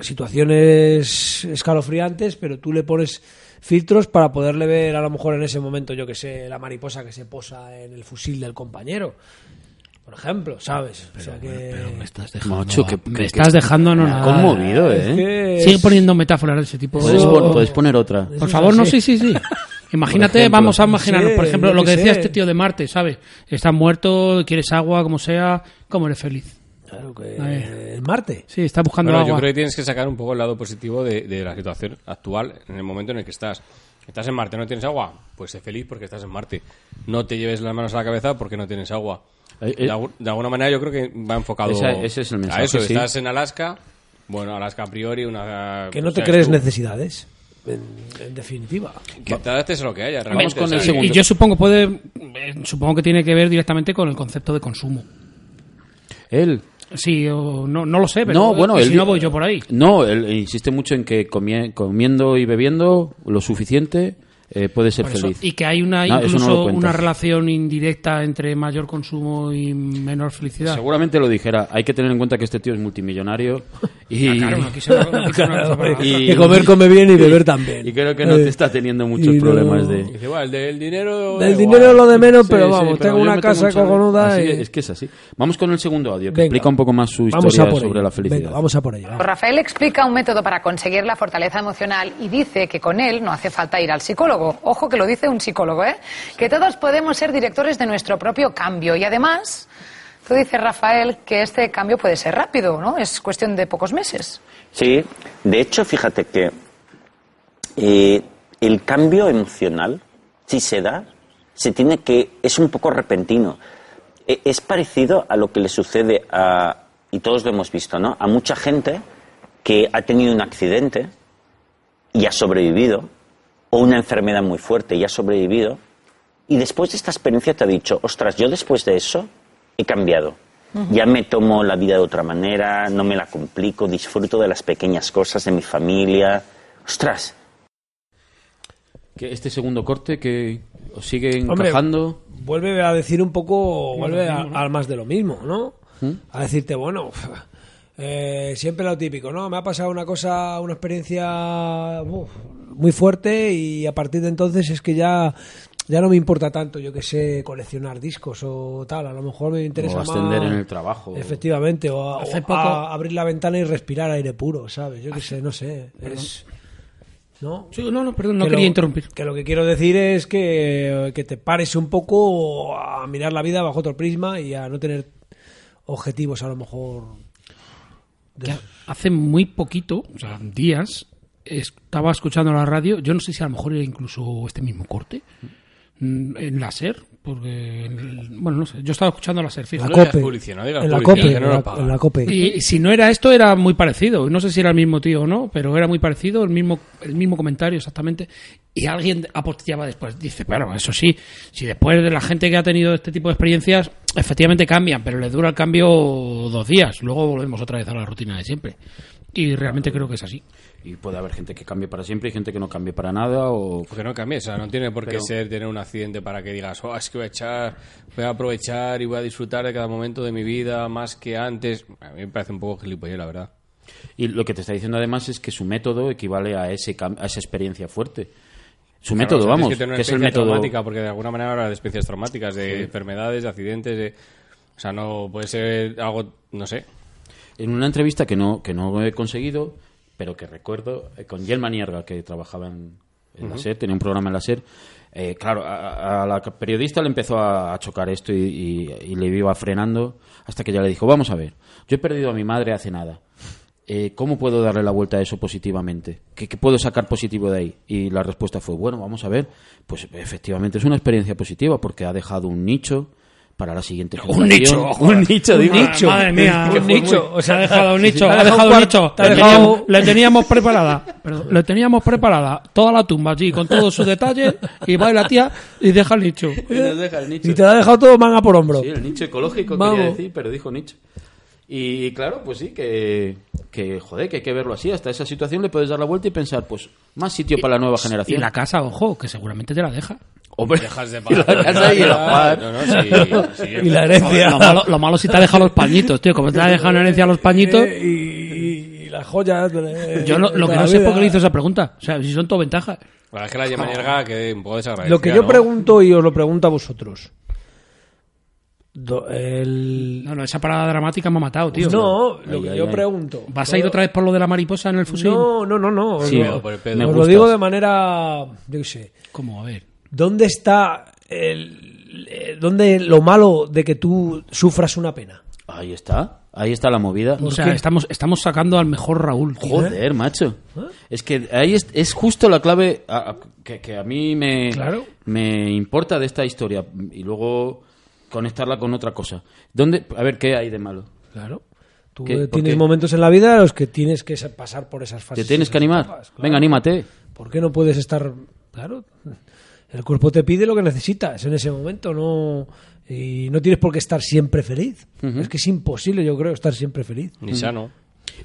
Situaciones escalofriantes, pero tú le pones filtros para poderle ver a lo mejor en ese momento, yo que sé, la mariposa que se posa en el fusil del compañero. Por ejemplo, ¿sabes? o sea que... Pero me estás dejando. Macho, que- me que- estás dejando no conmovido, Es ¿eh? Sigue poniendo metáforas de ese tipo. Puedes, Eso- puedes poner otra. Por favor, no, sí, sí, sí. Imagínate, ejemplo. vamos a imaginarnos, Sí, por ejemplo, lo que decía sé. este tío de Marte, ¿sabes? Estás muerto, quieres agua, como sea, ¿cómo eres feliz? Claro que... El Marte. Sí, estás buscando Bueno, yo agua. creo que tienes que sacar un poco el lado positivo de, de la situación actual en el momento en el que estás. Estás en Marte, no tienes agua, pues sé feliz porque estás en Marte. No te lleves las manos a la cabeza porque no tienes agua. Eh, eh. De, algu- de alguna manera yo creo que va enfocado Esa- ese es el mensaje, a eso. sí. Estás en Alaska, bueno, Alaska a priori, una... Que no te crees tú, necesidades. En, en definitiva. Que te adaptes a lo que haya, Vamos realmente. con o sea, el segundo. Y yo supongo puede, eh, supongo que tiene que ver directamente con el concepto de consumo. Él. Sí, o no, no lo sé, pero No, bueno, y él- si no voy yo por ahí. No, él insiste mucho en que comie- comiendo y bebiendo lo suficiente eh, puede ser eso. feliz. Y que hay una No, no incluso cuenta. una relación indirecta entre mayor consumo y menor felicidad. Seguramente lo dijera. Hay que tener en cuenta que este tío es multimillonario y, Ah, claro, no quise- no quise y- Que comer come bien y beber también. y creo que no Eh, te está teniendo muchos y no- problemas de... Dice, "Bueno, el del dinero... Del igual". dinero lo de menos, Sí, pero sí, vamos, pero tengo una casa cojonuda y... es, que es así. Vamos con el segundo audio, que Venga. explica un poco más su Vamos historia sobre ello. la felicidad. Venga, vamos a por ello. vamos. Rafael explica un método para conseguir la fortaleza emocional y dice que con él no hace falta ir al psicólogo. Ojo que lo dice un psicólogo, ¿eh? Que todos podemos ser directores de nuestro propio cambio y además, tú dices, Rafael, que este cambio puede ser rápido, ¿no? Es cuestión de pocos meses. Sí, de hecho, fíjate que eh, el cambio emocional, si se da, se tiene que es un poco repentino. E- es parecido a lo que le sucede a y todos lo hemos visto, ¿no? A mucha gente que ha tenido un accidente y ha sobrevivido o una enfermedad muy fuerte y ha sobrevivido y después de esta experiencia te ha dicho, ostras, yo después de eso he cambiado. Ya me tomo la vida de otra manera, no me la complico, disfruto de las pequeñas cosas de mi familia. Ostras, Que este segundo corte que os sigue Hombre, encajando... vuelve a decir un poco, vuelve a- al más de lo mismo, ¿no? ¿Mm? A decirte, bueno, eh, siempre lo típico, ¿no? Me ha pasado una cosa, una experiencia uf, muy fuerte y a partir de entonces es que ya ya no me importa tanto, yo que sé, coleccionar discos o tal, a lo mejor me interesa O ascender más- en el trabajo. Efectivamente, o, a- Hace o poco- a abrir la ventana y respirar aire puro, ¿sabes? Yo que sé, no sé, es ¿no? Sí, no, no, perdón, no Que quería lo- interrumpir. Que lo que quiero decir es que, que te pares un poco a mirar la vida bajo otro prisma y a no tener objetivos a lo mejor. de- hace muy poquito, o sea, días, estaba escuchando la radio, yo no sé si a lo mejor era incluso este mismo corte, mm, en la SER, porque, en el- bueno, no sé, yo estaba escuchando la SER, la fíjate. No digas COPE. publicidad, no digas en la COPE. que no en la- pagan. en la COPE. Y si no era esto, era muy parecido. No sé si era el mismo tío o no, pero era muy parecido, el mismo, el mismo comentario exactamente. Y alguien apostillaba después. Dice, pero eso sí, si después de la gente que ha tenido este tipo de experiencias, efectivamente cambian, pero le dura el cambio dos días. Luego volvemos otra vez a la rutina de siempre. Y realmente creo que es así. Y puede haber gente que cambie para siempre y gente que no cambie para nada o... Porque no cambies, o sea, no tiene por qué Pero- ser tener un accidente para que digas, oh, es que voy a echar, voy a aprovechar y voy a disfrutar de cada momento de mi vida más que antes. A mí me parece un poco gilipollez, la verdad. Y lo que te está diciendo además es que su método equivale a, ese a esa experiencia fuerte. Su Claro, método, vamos, que, que es el método... traumática, porque de alguna manera habla de experiencias traumáticas, de enfermedades, de accidentes, de... O sea, no puede ser algo, no sé. En una entrevista que no, que no he conseguido, pero que recuerdo, eh, con Yelma Nierga, que trabajaba en, en la SER, tenía un programa en la SER, eh, claro, a, a la periodista le empezó a, a chocar esto y, y- y le iba frenando hasta que ella le dijo, vamos a ver, yo he perdido a mi madre hace nada. Eh, ¿Cómo puedo darle la vuelta a eso positivamente? ¿Qué, qué puedo sacar positivo de ahí? Y la respuesta fue, bueno, vamos a ver, pues efectivamente es una experiencia positiva porque ha dejado un nicho para la siguiente Un generación. nicho, un nicho, digo. nicho. Madre mía, un nicho. muy- O sea, ha dejado un nicho, ha dejado un un nicho. Le dejado- teníamos, le teníamos preparada, perdón, le teníamos preparada toda la tumba allí con todos sus detalles y va la tía y deja el nicho. Y nos deja el nicho. Y te lo ha dejado todo manga por hombro. Sí, el nicho ecológico Vamos. quería decir, pero dijo nicho. Y claro, pues sí, que, que joder, que hay que verlo así. Hasta esa situación le puedes dar la vuelta y pensar, pues, más sitio para la nueva Y generación. la casa, ojo, que seguramente te la deja. Hombre, Dejas de y la casa y el par. No, no, sí, sí, Y la herencia. Lo malo, lo malo si te ha dejado los pañitos, tío. Como te ha dejado en herencia los pañitos. Eh, y, y- y las joyas. de- Yo lo, lo de que no sé vida. por qué le hizo esa pregunta. O sea, si son todo ventajas. La verdad es que la Yema Nierga que un poco desagradecida, Lo que yo ¿no? pregunto y os lo pregunto a vosotros. do- el... No, no, esa parada dramática me ha matado, tío. No, lo que ay, yo ay. pregunto. ¿Vas a ir otra vez por lo de la mariposa en el fusil? No, no, no, no. Sí, os lo- os digo de manera, yo qué sé. ¿Cómo? A ver. ¿Dónde está el, eh, dónde lo malo de que tú sufras una pena? Ahí está, ahí está la movida. O sea, estamos, estamos sacando al mejor Raúl. tío. Joder, macho. Es que ahí es, es justo la clave a- a- que, que a mí me, Claro. me importa de esta historia y luego conectarla con otra cosa. ¿Dónde, a ver, ¿qué hay de malo? Claro. Tú ¿Qué? eh, ¿Por tienes momentos en la vida en los que tienes que sa- pasar por esas ¿Te fases. tienes que animar? etapas, claro. Venga, anímate. ¿Por qué no puedes estar.? Claro. El cuerpo te pide lo que necesitas en ese momento, no. Y no tienes por qué estar siempre feliz. Es que es imposible, yo creo, estar siempre feliz. Ni sano.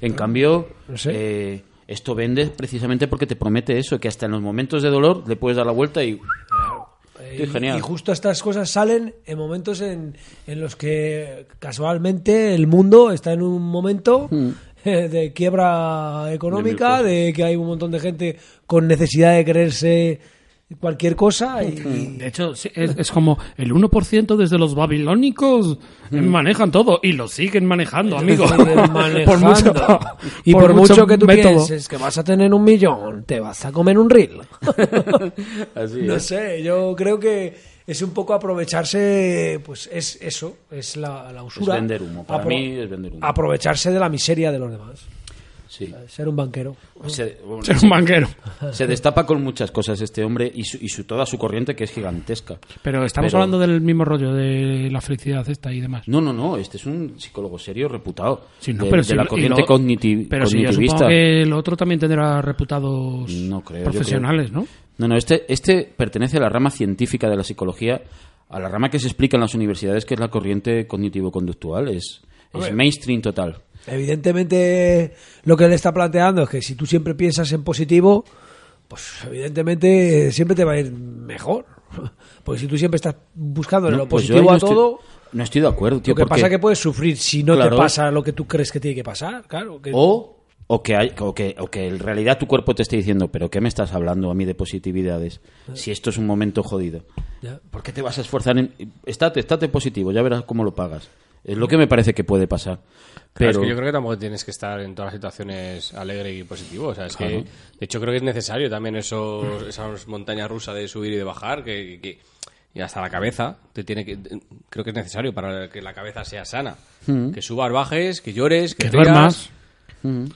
En cambio, No sé. eh, esto vende precisamente porque te promete eso, que hasta en los momentos de dolor le puedes dar la vuelta y... Y, genial. y justo estas cosas salen en momentos en, en los que casualmente el mundo está en un momento eh, de quiebra económica, De de que hay un montón de gente con necesidad de creerse cualquier cosa y, De hecho, sí, es, es como el 1% desde los babilónicos manejan todo y lo siguen manejando, amigo. siguen por mucho, manejando. y por, mucho, que tú pienses que vas a tener un millón, te vas a comer un reel. Así no es. sé, yo creo que es un poco aprovecharse, pues es eso, es la, la usura. Es vender humo, para mí es vender humo. Aprovecharse de la miseria de los demás. Sí. Ser un banquero. Se, bueno, Ser un banquero. se destapa con muchas cosas este hombre y, su, y su, toda su corriente que es gigantesca. Pero estamos Pero- hablando del mismo rollo de la felicidad esta y demás. No, no, no, este es un psicólogo serio reputado. Sí, no, de, pero de si la corriente lo- Pero yo cognitivista. supongo que el otro también tendrá reputados No creo, profesionales, ¿no? No, no, este, este pertenece a la rama científica de la psicología, a la rama que se explica en las universidades, que es la corriente cognitivo-conductual. Es, es mainstream total. Evidentemente, lo que él está planteando es que si tú siempre piensas en positivo, pues evidentemente siempre te va a ir mejor. Porque si tú siempre estás buscando No, lo pues positivo no a estoy- todo, No estoy de acuerdo, tío. lo que porque- pasa es que puedes sufrir si no Claro. te pasa lo que tú crees que tiene que pasar. Claro, que O, o, que hay, o, que, o que en realidad tu cuerpo te esté diciendo, pero ¿qué me estás hablando a mí de positividades? Si esto es un momento jodido. Ya. ¿Por qué te vas a esforzar en... Estate, estate positivo, ya verás cómo lo pagas. Es lo que me parece que puede pasar. Pero Pero es que yo creo que tampoco tienes que estar en todas las situaciones alegre y positivo. O sea, es Claro. que, de hecho, creo que es necesario también esos, esas montañas rusas de subir y de bajar, que, que- y hasta la cabeza, te tiene que, creo que es necesario para que la cabeza sea sana. Que subas, bajes, que llores, que, Que rías. duermas.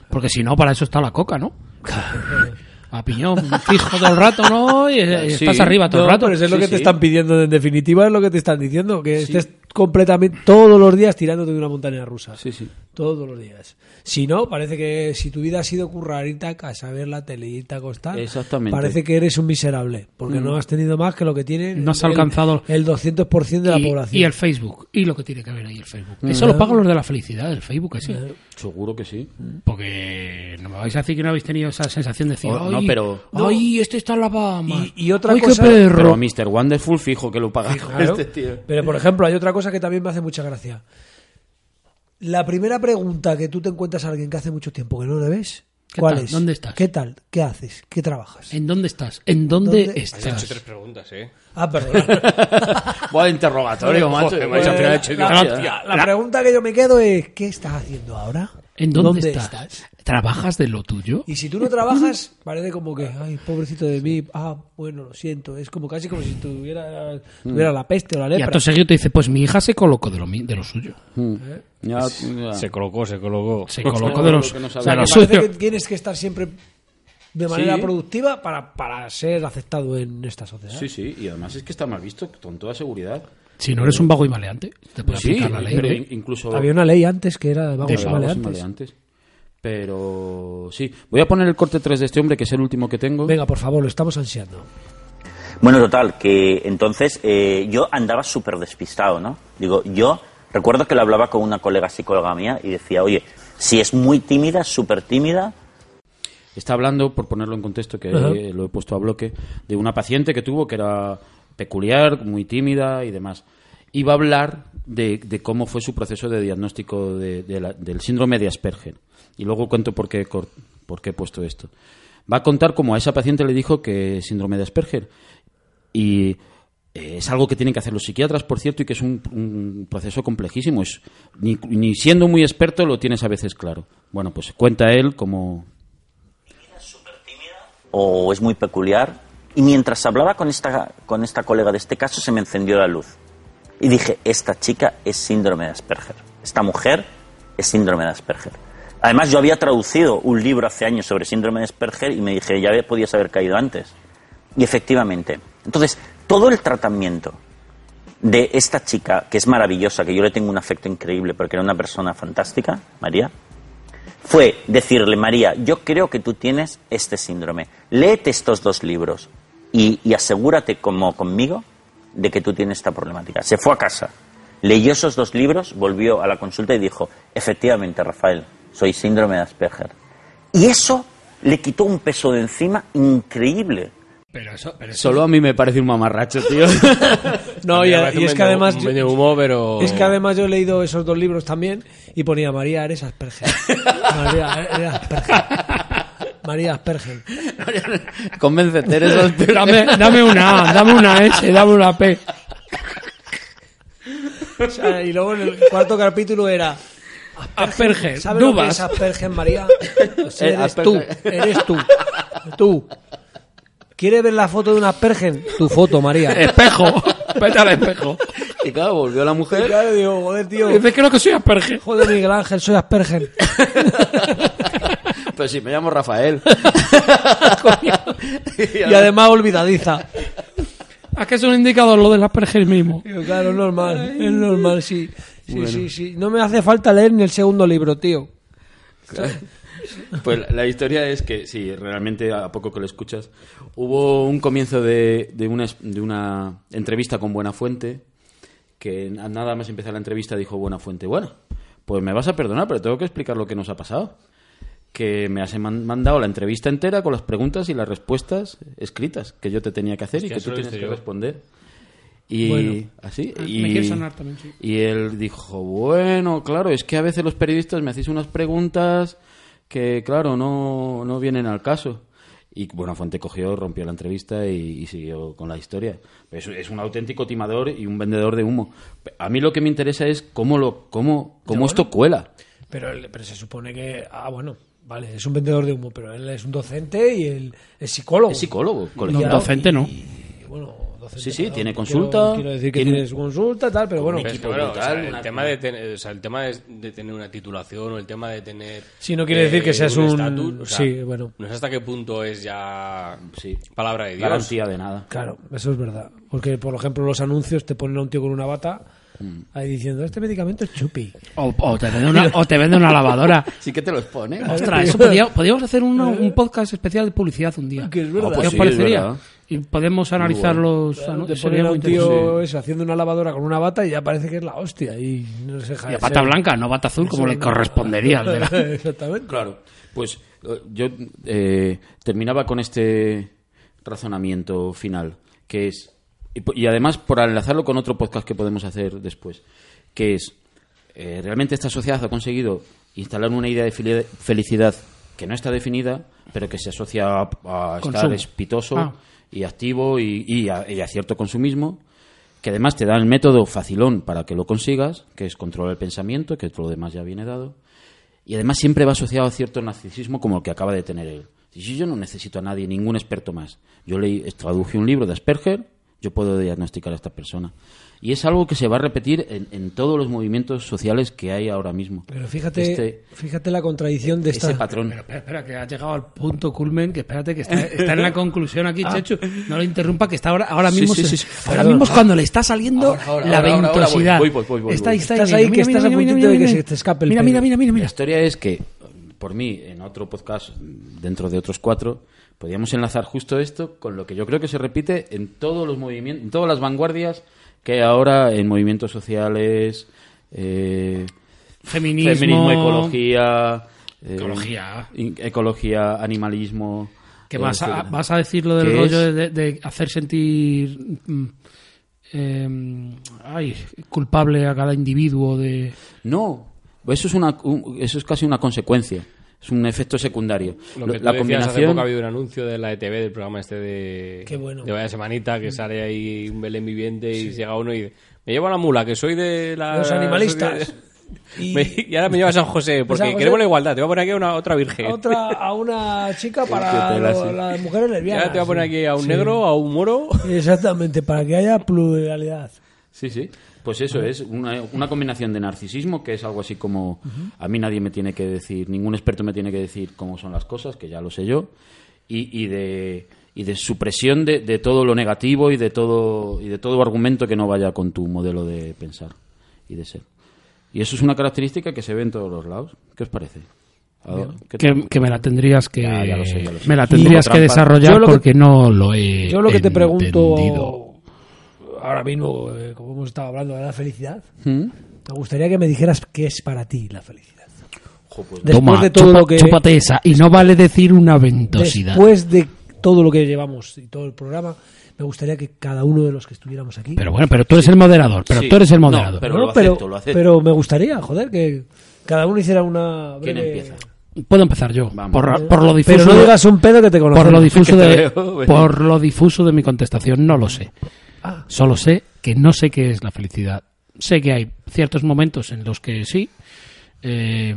Porque si no, para eso está la coca, ¿no? A piñón fijo todo el rato, ¿no? Y, y Sí. estás arriba todo No, el rato. pero eso es lo Sí, que te sí. están pidiendo en definitiva, es lo que te están diciendo, que estés completamente todos los días tirándote de una montaña rusa. Sí, sí. Todos los días. Si no, parece que si tu vida ha sido currar, irte a casa, ver la tele, irte a acostar, Exactamente. parece que eres un miserable, porque no has tenido más que lo que tiene No has el- alcanzado- el 200% de la población. y el Facebook. Y lo que tiene que ver ahí el Facebook. Eso lo pagan los de la felicidad, el Facebook, ese. seguro que sí. Porque no me vais a decir que no habéis tenido esa sensación de decir, Oh, no, "Ay, pero- ¡Ay, este está en la Bahamas! Y- y otra ¡Ay, cosa- qué perro! Pero Mr. Wonderful fijo que lo paga Claro. este tío. Pero, por ejemplo, hay otra cosa que también me hace mucha gracia. La primera pregunta que tú te encuentras a alguien que hace mucho tiempo que no le ves, ¿Qué ¿cuál tal? es? ¿Dónde estás? ¿Qué tal? ¿Qué haces? ¿Qué trabajas? ¿En dónde estás? ¿En dónde, ¿Dónde? Has estás? hecho tres preguntas, ¿eh? Ah, perdón. Buah, interrogatorio, macho. Joder, la pregunta que yo me quedo es, ¿qué estás haciendo ahora? ¿En dónde, estás? ¿Trabajas de lo tuyo? Y si tú no trabajas, parece como que, ay, pobrecito de mí, ah, bueno, lo siento. Es como casi como si tuviera, tuviera la peste o la Y lepra. acto seguido te dice, pues mi hija se colocó de lo, mi- de lo suyo. Ya, ya. Se colocó, se colocó. Se colocó de, los, que no o sea, que lo parece suyo. que tienes que estar siempre de manera Sí. productiva para, para ser aceptado en esta sociedad. Sí, sí, y además es que está mal visto, con toda seguridad. Si no eres un vago y maleante, te puede Sí, aplicar la ley. pero in- incluso... Había una ley antes que era de vagos de y vagos y maleantes. maleantes. Pero sí, voy a poner el corte 3 de este hombre, que es el último que tengo. Venga, por favor, lo estamos ansiando. Bueno, total, que entonces eh, yo andaba súper despistado, ¿no? Digo, yo recuerdo que lo hablaba con una colega psicóloga mía y decía, oye, si es muy tímida, súper tímida, Está hablando, por ponerlo en contexto, que eh, lo he puesto a bloque, de una paciente que tuvo que era peculiar, muy tímida y demás. Iba a hablar de, cómo fue su proceso de diagnóstico del síndrome de Asperger. Y luego cuento por qué, por qué he puesto esto. Va a contar cómo a esa paciente le dijo que síndrome de Asperger. Y eh, es algo que tienen que hacer los psiquiatras, por cierto, y que es un, proceso complejísimo. Es, ni, siendo muy experto lo tienes a veces claro. Bueno, pues cuenta él como... o es muy peculiar. Y mientras hablaba con esta, con esta colega de este caso, se me encendió la luz. Y dije, esta chica es síndrome de Asperger. Esta mujer es síndrome de Asperger. Además, yo había traducido un libro hace años sobre síndrome de Asperger y me dije, ya podías haber caído antes. Y efectivamente. Entonces, todo el tratamiento de esta chica, que es maravillosa, que yo le tengo un afecto increíble porque era una persona fantástica, María, fue decirle, María, yo creo que tú tienes este síndrome. Léete estos dos libros y, y asegúrate, como conmigo, de que tú tienes esta problemática. Se fue a casa, leyó esos dos libros, volvió a la consulta y dijo, efectivamente, Rafael, soy síndrome de Asperger. Y eso le quitó un peso de encima increíble. Pero eso, pero eso- Solo a mí me parece un mamarracho, tío. No, y, y es que además. yo- humo, pero... Es que además yo he leído esos dos libros también y ponía María, eres Asperger. María, eres Asperger. María Asperger. Convéncete, eres. Dame, dame una A, dame una S, dame una P. O sea, y luego en el cuarto capítulo era. Asperger, ¿Sabes lo que es Asperger, María? Pues Eh, eres tú, eres tú. Tú. ¿Quieres ver la foto de un Asperger? Tu foto, María. Espejo, vete al espejo. Y claro, volvió la mujer. Claro, digo, joder, tío. Dices que no que soy Asperger. Joder, Miguel Ángel, soy Asperger. Pues sí, me llamo Rafael. Y además olvidadiza. Es que es un indicador lo del Asperger mismo. Digo, Claro, es normal, es normal, sí. Sí, sí, sí. No me hace falta leer ni el segundo libro, tío. Pues la historia es que, sí, realmente a poco que lo escuchas, hubo un comienzo de, de, una, de una entrevista con Buenafuente, que na- nada más empezar la entrevista dijo Buenafuente, bueno, pues me vas a perdonar, pero tengo que explicar lo que nos ha pasado. Que me has man- mandado la entrevista entera con las preguntas y las respuestas escritas que yo te tenía que hacer Hostia, y que tú tienes que yo. responder. Y Bueno. así. Ah, y, me quiere sonar también, sí. y él dijo, bueno, claro, es que a veces los periodistas me hacéis unas preguntas que, claro, no, no vienen al caso. Y Buenafuente cogió, rompió la entrevista y, y siguió con la historia. Es, es un auténtico timador y un vendedor de humo. A mí lo que me interesa es cómo, lo, cómo, cómo esto cuela. Pero, pero se supone que. Ah, bueno, vale, es un vendedor de humo, pero él es un docente y él es psicólogo. Es psicólogo, No, colegiado. docente no. Y, bueno, docente. Sí, sí, perdón, tiene consulta, Quiero, decir que tiene- tiene su consulta, tal, pero bueno. equipo o sea, el, tema de tener, o sea, el tema de, de tener una titulación o el tema de tener... Sí, no quiere decir que seas un- estatus, o sea, sí, bueno. No sé hasta qué punto es ya Sí. palabra de Dios. Garantía de nada. Claro, eso es verdad. Porque, por ejemplo, los anuncios te ponen a un tío con una bata. Ahí diciendo: Este medicamento es chupi. O, o te vende una, o te vende una lavadora. Sí que te los pone. Ostras, eso podía- podíamos hacer una- un podcast especial de publicidad un día. Que es verdad. pues ¿Qué os sí, parecería? es verdad. Y podemos analizar los Claro, te Sería un tío eso, haciendo una lavadora con una bata y ya parece que es la hostia. Y no se Y a pata ser. blanca, no bata azul, como le correspondería al de la- Exactamente. Claro, pues eh, yo eh, terminaba con este razonamiento final, que es, y, además por enlazarlo con otro podcast que podemos hacer después, que es, eh, realmente esta sociedad ha conseguido instalar una idea de felicidad que no está definida, pero que se asocia a, a estar espitoso Ah. y activo y, y a, y a cierto consumismo, que además te da el método facilón para que lo consigas, que es controlar el pensamiento, que todo lo demás ya viene dado, y además siempre va asociado a cierto narcisismo como el que acaba de tener él. Si yo no necesito a nadie, ningún experto más. Yo leí, traduje un libro de Asperger, yo puedo diagnosticar a esta persona. Y es algo que se va a repetir en, en todos los movimientos sociales que hay ahora mismo. Pero fíjate, Este- fíjate la contradicción de esta. ese patrón. Pero espera, espera, que ha llegado al punto culmen, que espérate, que está, está en la conclusión aquí, Chechu. No lo interrumpa, que está ahora, ahora Ah. Sí, mismo. sí, sí, sí. Ahora Perdón. mismo es cuando le está saliendo Ahora, ahora, la ventosidad. voy, voy, voy, Está, Estás mira, ahí que mira, estás mira, a mira, puntito mira, de que mira. se te escape el Mira, pelo. mira, mira, mira, La mira. historia es que, por mí, en otro podcast, dentro de otros cuatro, podríamos enlazar justo esto con lo que yo creo que se repite en todos los movimientos, en todas las vanguardias que hay ahora en movimientos sociales, eh, Feminismo. feminismo, ecología, eh, Ecología. animalismo. Que vas a, vas a decir lo del ¿Qué rollo es? de, de hacer sentir eh, ay, culpable a cada individuo de... No, eso es, una, un- eso es casi una consecuencia. Es un efecto secundario. Lo que la tú decías, hace combinación... poco ha habido un anuncio de la ETV, del programa este de, Qué bueno. de Vaya Semanita, que sale ahí un Belén viviente y llega uno y dice, me llevo a la mula, que soy de la... Los animalistas. Y- Me- y ahora me lleva a San José, porque San José. queremos la igualdad. Te voy a poner aquí a una, otra virgen. a otra a una chica para la lo- las mujeres lesbianas. ahora te voy a poner sí. aquí a un Sí. negro, a un moro. Exactamente, para que haya pluralidad. Sí, sí. Pues eso es una, una combinación de narcisismo, que es algo así como a mí nadie me tiene que decir, ningún experto me tiene que decir cómo son las cosas, que ya lo sé yo, y, y de y de supresión de, de todo lo negativo y de todo y de todo argumento que no vaya con tu modelo de pensar y de ser. Y eso es una característica que se ve en todos los lados. ¿Qué os parece? Que, que me la tendrías que Ya, ya lo sé, ya lo sé. me la tendrías que desarrollar porque no lo he Yo lo que te pregunto entendido. Ahora mismo, eh, como hemos estado hablando de la felicidad, ¿Mm? me gustaría que me dijeras qué es para ti la felicidad. Jo, pues, Después Toma, de todo chupa- lo que chúpate esa y no vale decir una ventosidad. después de todo lo que llevamos y todo el programa, me gustaría que cada uno de los que estuviéramos aquí Pero bueno, pero tú eres el moderador, pero Sí. tú eres el No, moderador. pero No, lo acepto, lo acepto. pero me gustaría, joder, que cada uno hiciera una ¿Quién breve- empieza? Puedo empezar yo. Vamos. Por, por lo difuso Pero no digas un pedo que te conozco. por lo difuso de por lo difuso de mi contestación no lo sé. Solo sé que no sé qué es la felicidad. Sé que hay ciertos momentos en los que sí eh,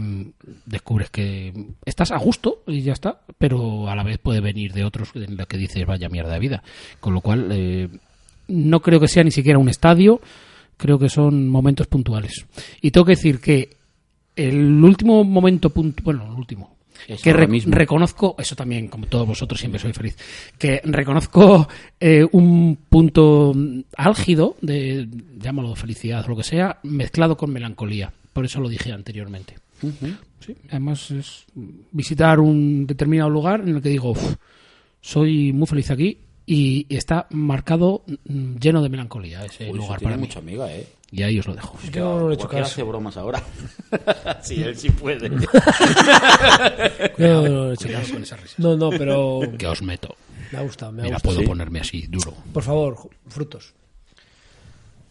descubres que estás a gusto y ya está, pero a la vez puede venir de otros en los que dices vaya mierda de vida. Con lo cual eh, no creo que sea ni siquiera un estadio, creo que son momentos puntuales. Y tengo que decir que el último momento punto, bueno, el último Que ahora re- mismo. reconozco, eso también, como todos vosotros, siempre soy feliz, que reconozco eh, un punto álgido de, llámalo felicidad o lo que sea, mezclado con melancolía. Por eso lo dije anteriormente. Sí, además es visitar un determinado lugar en el que digo, "Uf, soy muy feliz aquí y, y está marcado mm, lleno de melancolía ese Uy, lugar tiene para mí. mucha amiga, ¿eh? Y ahí os lo dejo. Yo no le he hecho caso. hace bromas ahora. sí, él sí puede. No, no, no, he hecho caso. con esa risa. no, no, pero Que os meto. me ha gustado, me ha Mira, gustado. puedo sí. ponerme así, duro. Por favor, frutos.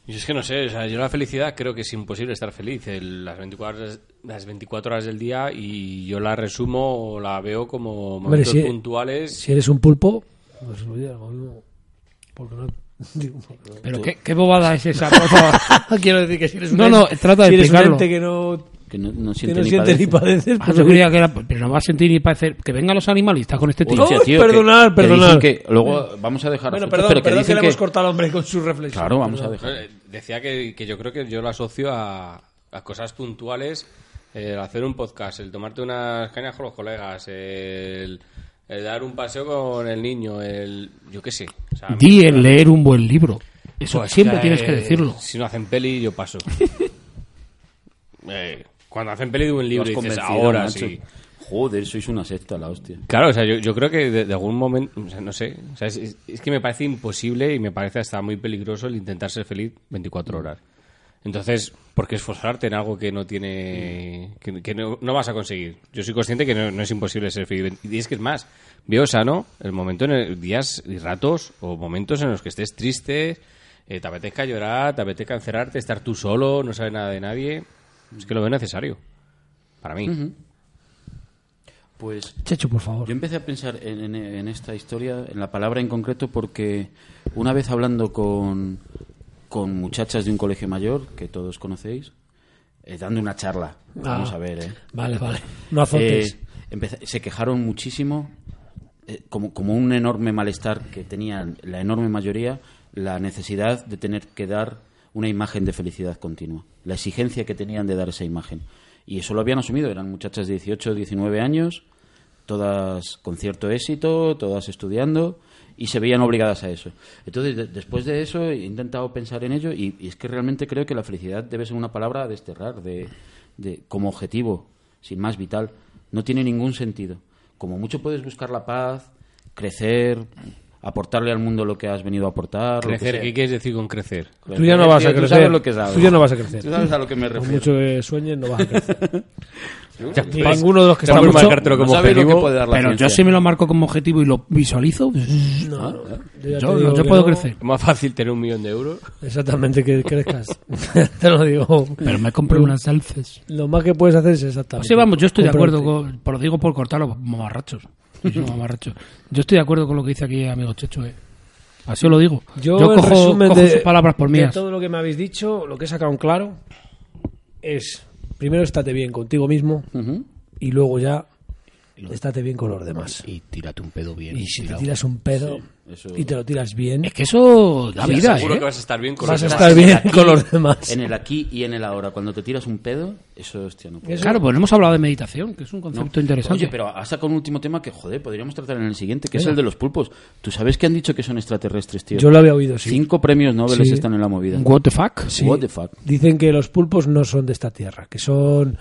Y es que no sé, o sea, yo la felicidad creo que es imposible estar feliz el- las, 24 horas, las 24 horas del día y yo la resumo o la veo como momentos si- puntuales. Si eres un pulpo, pues lo. Porque no. digo, porque no- Pero qué, qué bobada es esa, por favor. Quiero decir que si eres un No, no, trata de si eres un explicarlo. ente que no, que no, no que siente no ni siente ni padece. padeces, Ah, pues yo oye, creía que era, pero no va a sentir ni parecer que vengan los animalistas con este tío. Hostia, Uy, tío, que- perdonad, que dicen perdonad. que luego vamos a dejar Bueno, perdón, pero que perdón que le hemos cortado al hombre con su reflexión. claro vamos a dejar Eh, Decía que, que yo creo que yo lo asocio a, a cosas puntuales, el hacer un podcast, el tomarte unas cañas con los colegas, el, el dar un paseo con el niño, el yo qué sé. O sea, Di el leer un buen libro. Eso Pues siempre que, tienes que decirlo. Si no hacen peli, yo paso. Eh, cuando hacen peli de un libro dices, ahora macho. sí. joder sois una secta la hostia Claro, o sea, yo, yo creo que de, de algún momento, o sea, no sé, o sea, es, es- es que me parece imposible y me parece hasta muy peligroso el intentar ser feliz 24 horas. Entonces, ¿por qué esforzarte en algo que no tiene, que, que no, no vas a conseguir? Yo soy consciente que no, no es imposible ser feliz. Y es que es más, veo sano el momento en el, días y ratos o momentos en los que estés triste, eh, te apetezca llorar, te apetezca encerrarte, estar tú solo, no sabes nada de nadie. Es que lo veo necesario. Para mí. pues Checho, por favor. Yo empecé a pensar en, en- en esta historia, en la palabra en concreto, porque una vez hablando con, con muchachas de un colegio mayor, que todos conocéis, eh, dando una charla, vamos Ah. a ver, ¿eh? Vale, vale. No azotes. Eh, se quejaron muchísimo, eh, como, como un enorme malestar que tenían la enorme mayoría, la necesidad de tener que dar una imagen de felicidad continua, la exigencia que tenían de dar esa imagen. Y eso lo habían asumido, eran muchachas de 18, 19 años, todas con cierto éxito, todas estudiando, y se veían obligadas a eso. Entonces, de- después de eso, he intentado pensar en ello, y, y es que realmente creo que la felicidad debe ser una palabra a desterrar, de, de, como objetivo, sin más vital. No tiene ningún sentido. Como mucho puedes buscar la paz, crecer, aportarle al mundo lo que has venido a aportar. Crecer. ¿qué quieres decir con crecer? Tú ya no vas a Tío, tú crecer. sabes lo que sabes. Tú ya no vas a crecer. Tú sabes a lo que me Por refiero. mucho que sueñes, no vas a crecer. Ya, pues, ninguno de los que estamos- puedes marcártelo No como sabes lo que objetivo. Pero yo si me lo marco como objetivo y lo visualizo, No, no. Yo, digo puedo no. crecer. Es más fácil tener un millón de euros. Exactamente, que crezcas. te lo digo. Pero me compré unas selfies. Lo más que puedes hacer es exactamente. Sí, vamos, yo estoy de acuerdo con, por lo digo por cortar los mamarrachos. Yo soy mamarracho. Yo estoy de acuerdo con lo que dice aquí amigo Checho, eh. Así os lo digo. Yo, cojo, resumen cojo de, sus palabras por de mías. todo lo que me habéis dicho, lo que he sacado en claro es primero estate bien contigo mismo y luego ya estate bien con los demás. Y tírate un pedo bien. Y si te tiras un pedo eso- y te lo tiras bien, Es que eso da vida, Seguro ¿eh? que vas a estar bien con vas a los estar demás. bien Aquí, con los demás. En el aquí y en el ahora. Cuando te tiras un pedo, eso, hostia, no puedo. Eso- Claro, pues no hemos hablado de meditación, que es un concepto No. interesante. Oye, pero has sacado un último tema que, joder, podríamos tratar en el siguiente, que es el de los pulpos. ¿Tú sabes que han dicho que son extraterrestres, tío? Yo lo había oído, sí. Cinco premios Nobel Sí. están en la movida. What the fuck? Sí. What the fuck? Dicen que los pulpos no son de esta tierra, que son...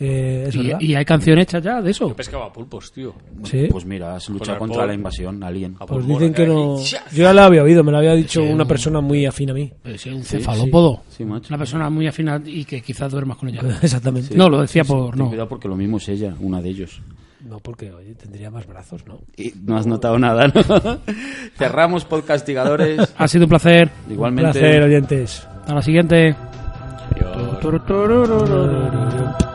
eh, ¿es verdad? Y, y hay canción hecha ya de eso. Yo pescaba pulpos, tío. Sí. Pues mira, has luchado Con contra la invasión, alien. A Pues dicen que no... Yo ya lo había oído, me lo había dicho una persona muy afín a mí. Eh, sí, un cefalópodo. Sí, macho. Una persona muy afina y que quizás duermas con ella. Exactamente. No, lo decía por... No. cuidado porque lo mismo es ella, una de ellos. No, porque, oye, tendría más brazos, ¿no? Y no has notado nada, ¿no? Cerramos podcastigadores. Ha sido un placer. Igualmente. Un placer, oyentes. Hasta la siguiente. A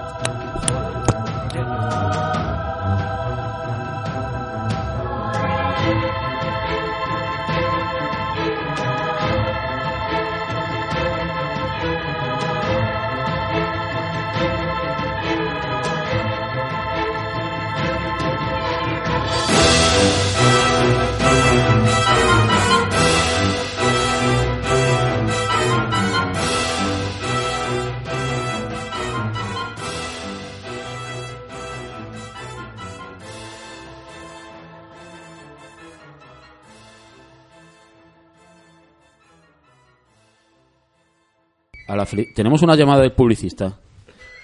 Tenemos una llamada del publicista,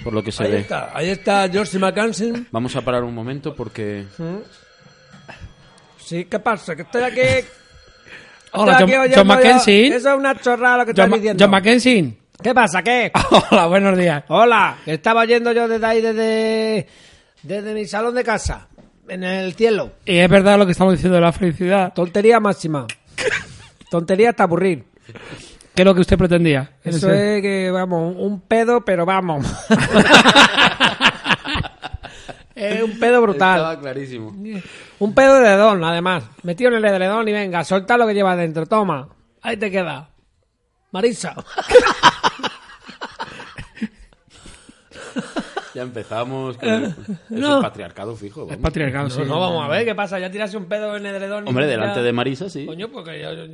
por lo que se Ahí ve. está, ahí está George McCann. Vamos a parar un momento porque... Sí, ¿qué pasa? Que estoy aquí... Hola, estoy John, aquí yo- Mackenzie. Eso es una chorrada lo que John, estás diciendo. John Mackenzie. ¿Qué pasa? ¿Qué? Hola, buenos días. Hola, que estaba oyendo yo desde ahí, desde, desde mi salón de casa, en el cielo. Y es verdad lo que estamos diciendo de la felicidad. Tontería máxima. Tontería hasta aburrir. ¿Qué es lo que usted pretendía? Eso Ese- es que, vamos, un pedo, pero vamos. es un pedo brutal. Estaba clarísimo. Un pedo de edredón, además. Metido en el edredón y venga, solta lo que lleva dentro. Toma, ahí te queda. Marisa. Ya empezamos con el, no. es patriarcado fijo. Es vamos. patriarcado, No, sí. no, vamos a ver qué pasa. Ya tirase un pedo en edredón. y Hombre, ya- delante de Marisa, sí. Coño, porque yo- yo-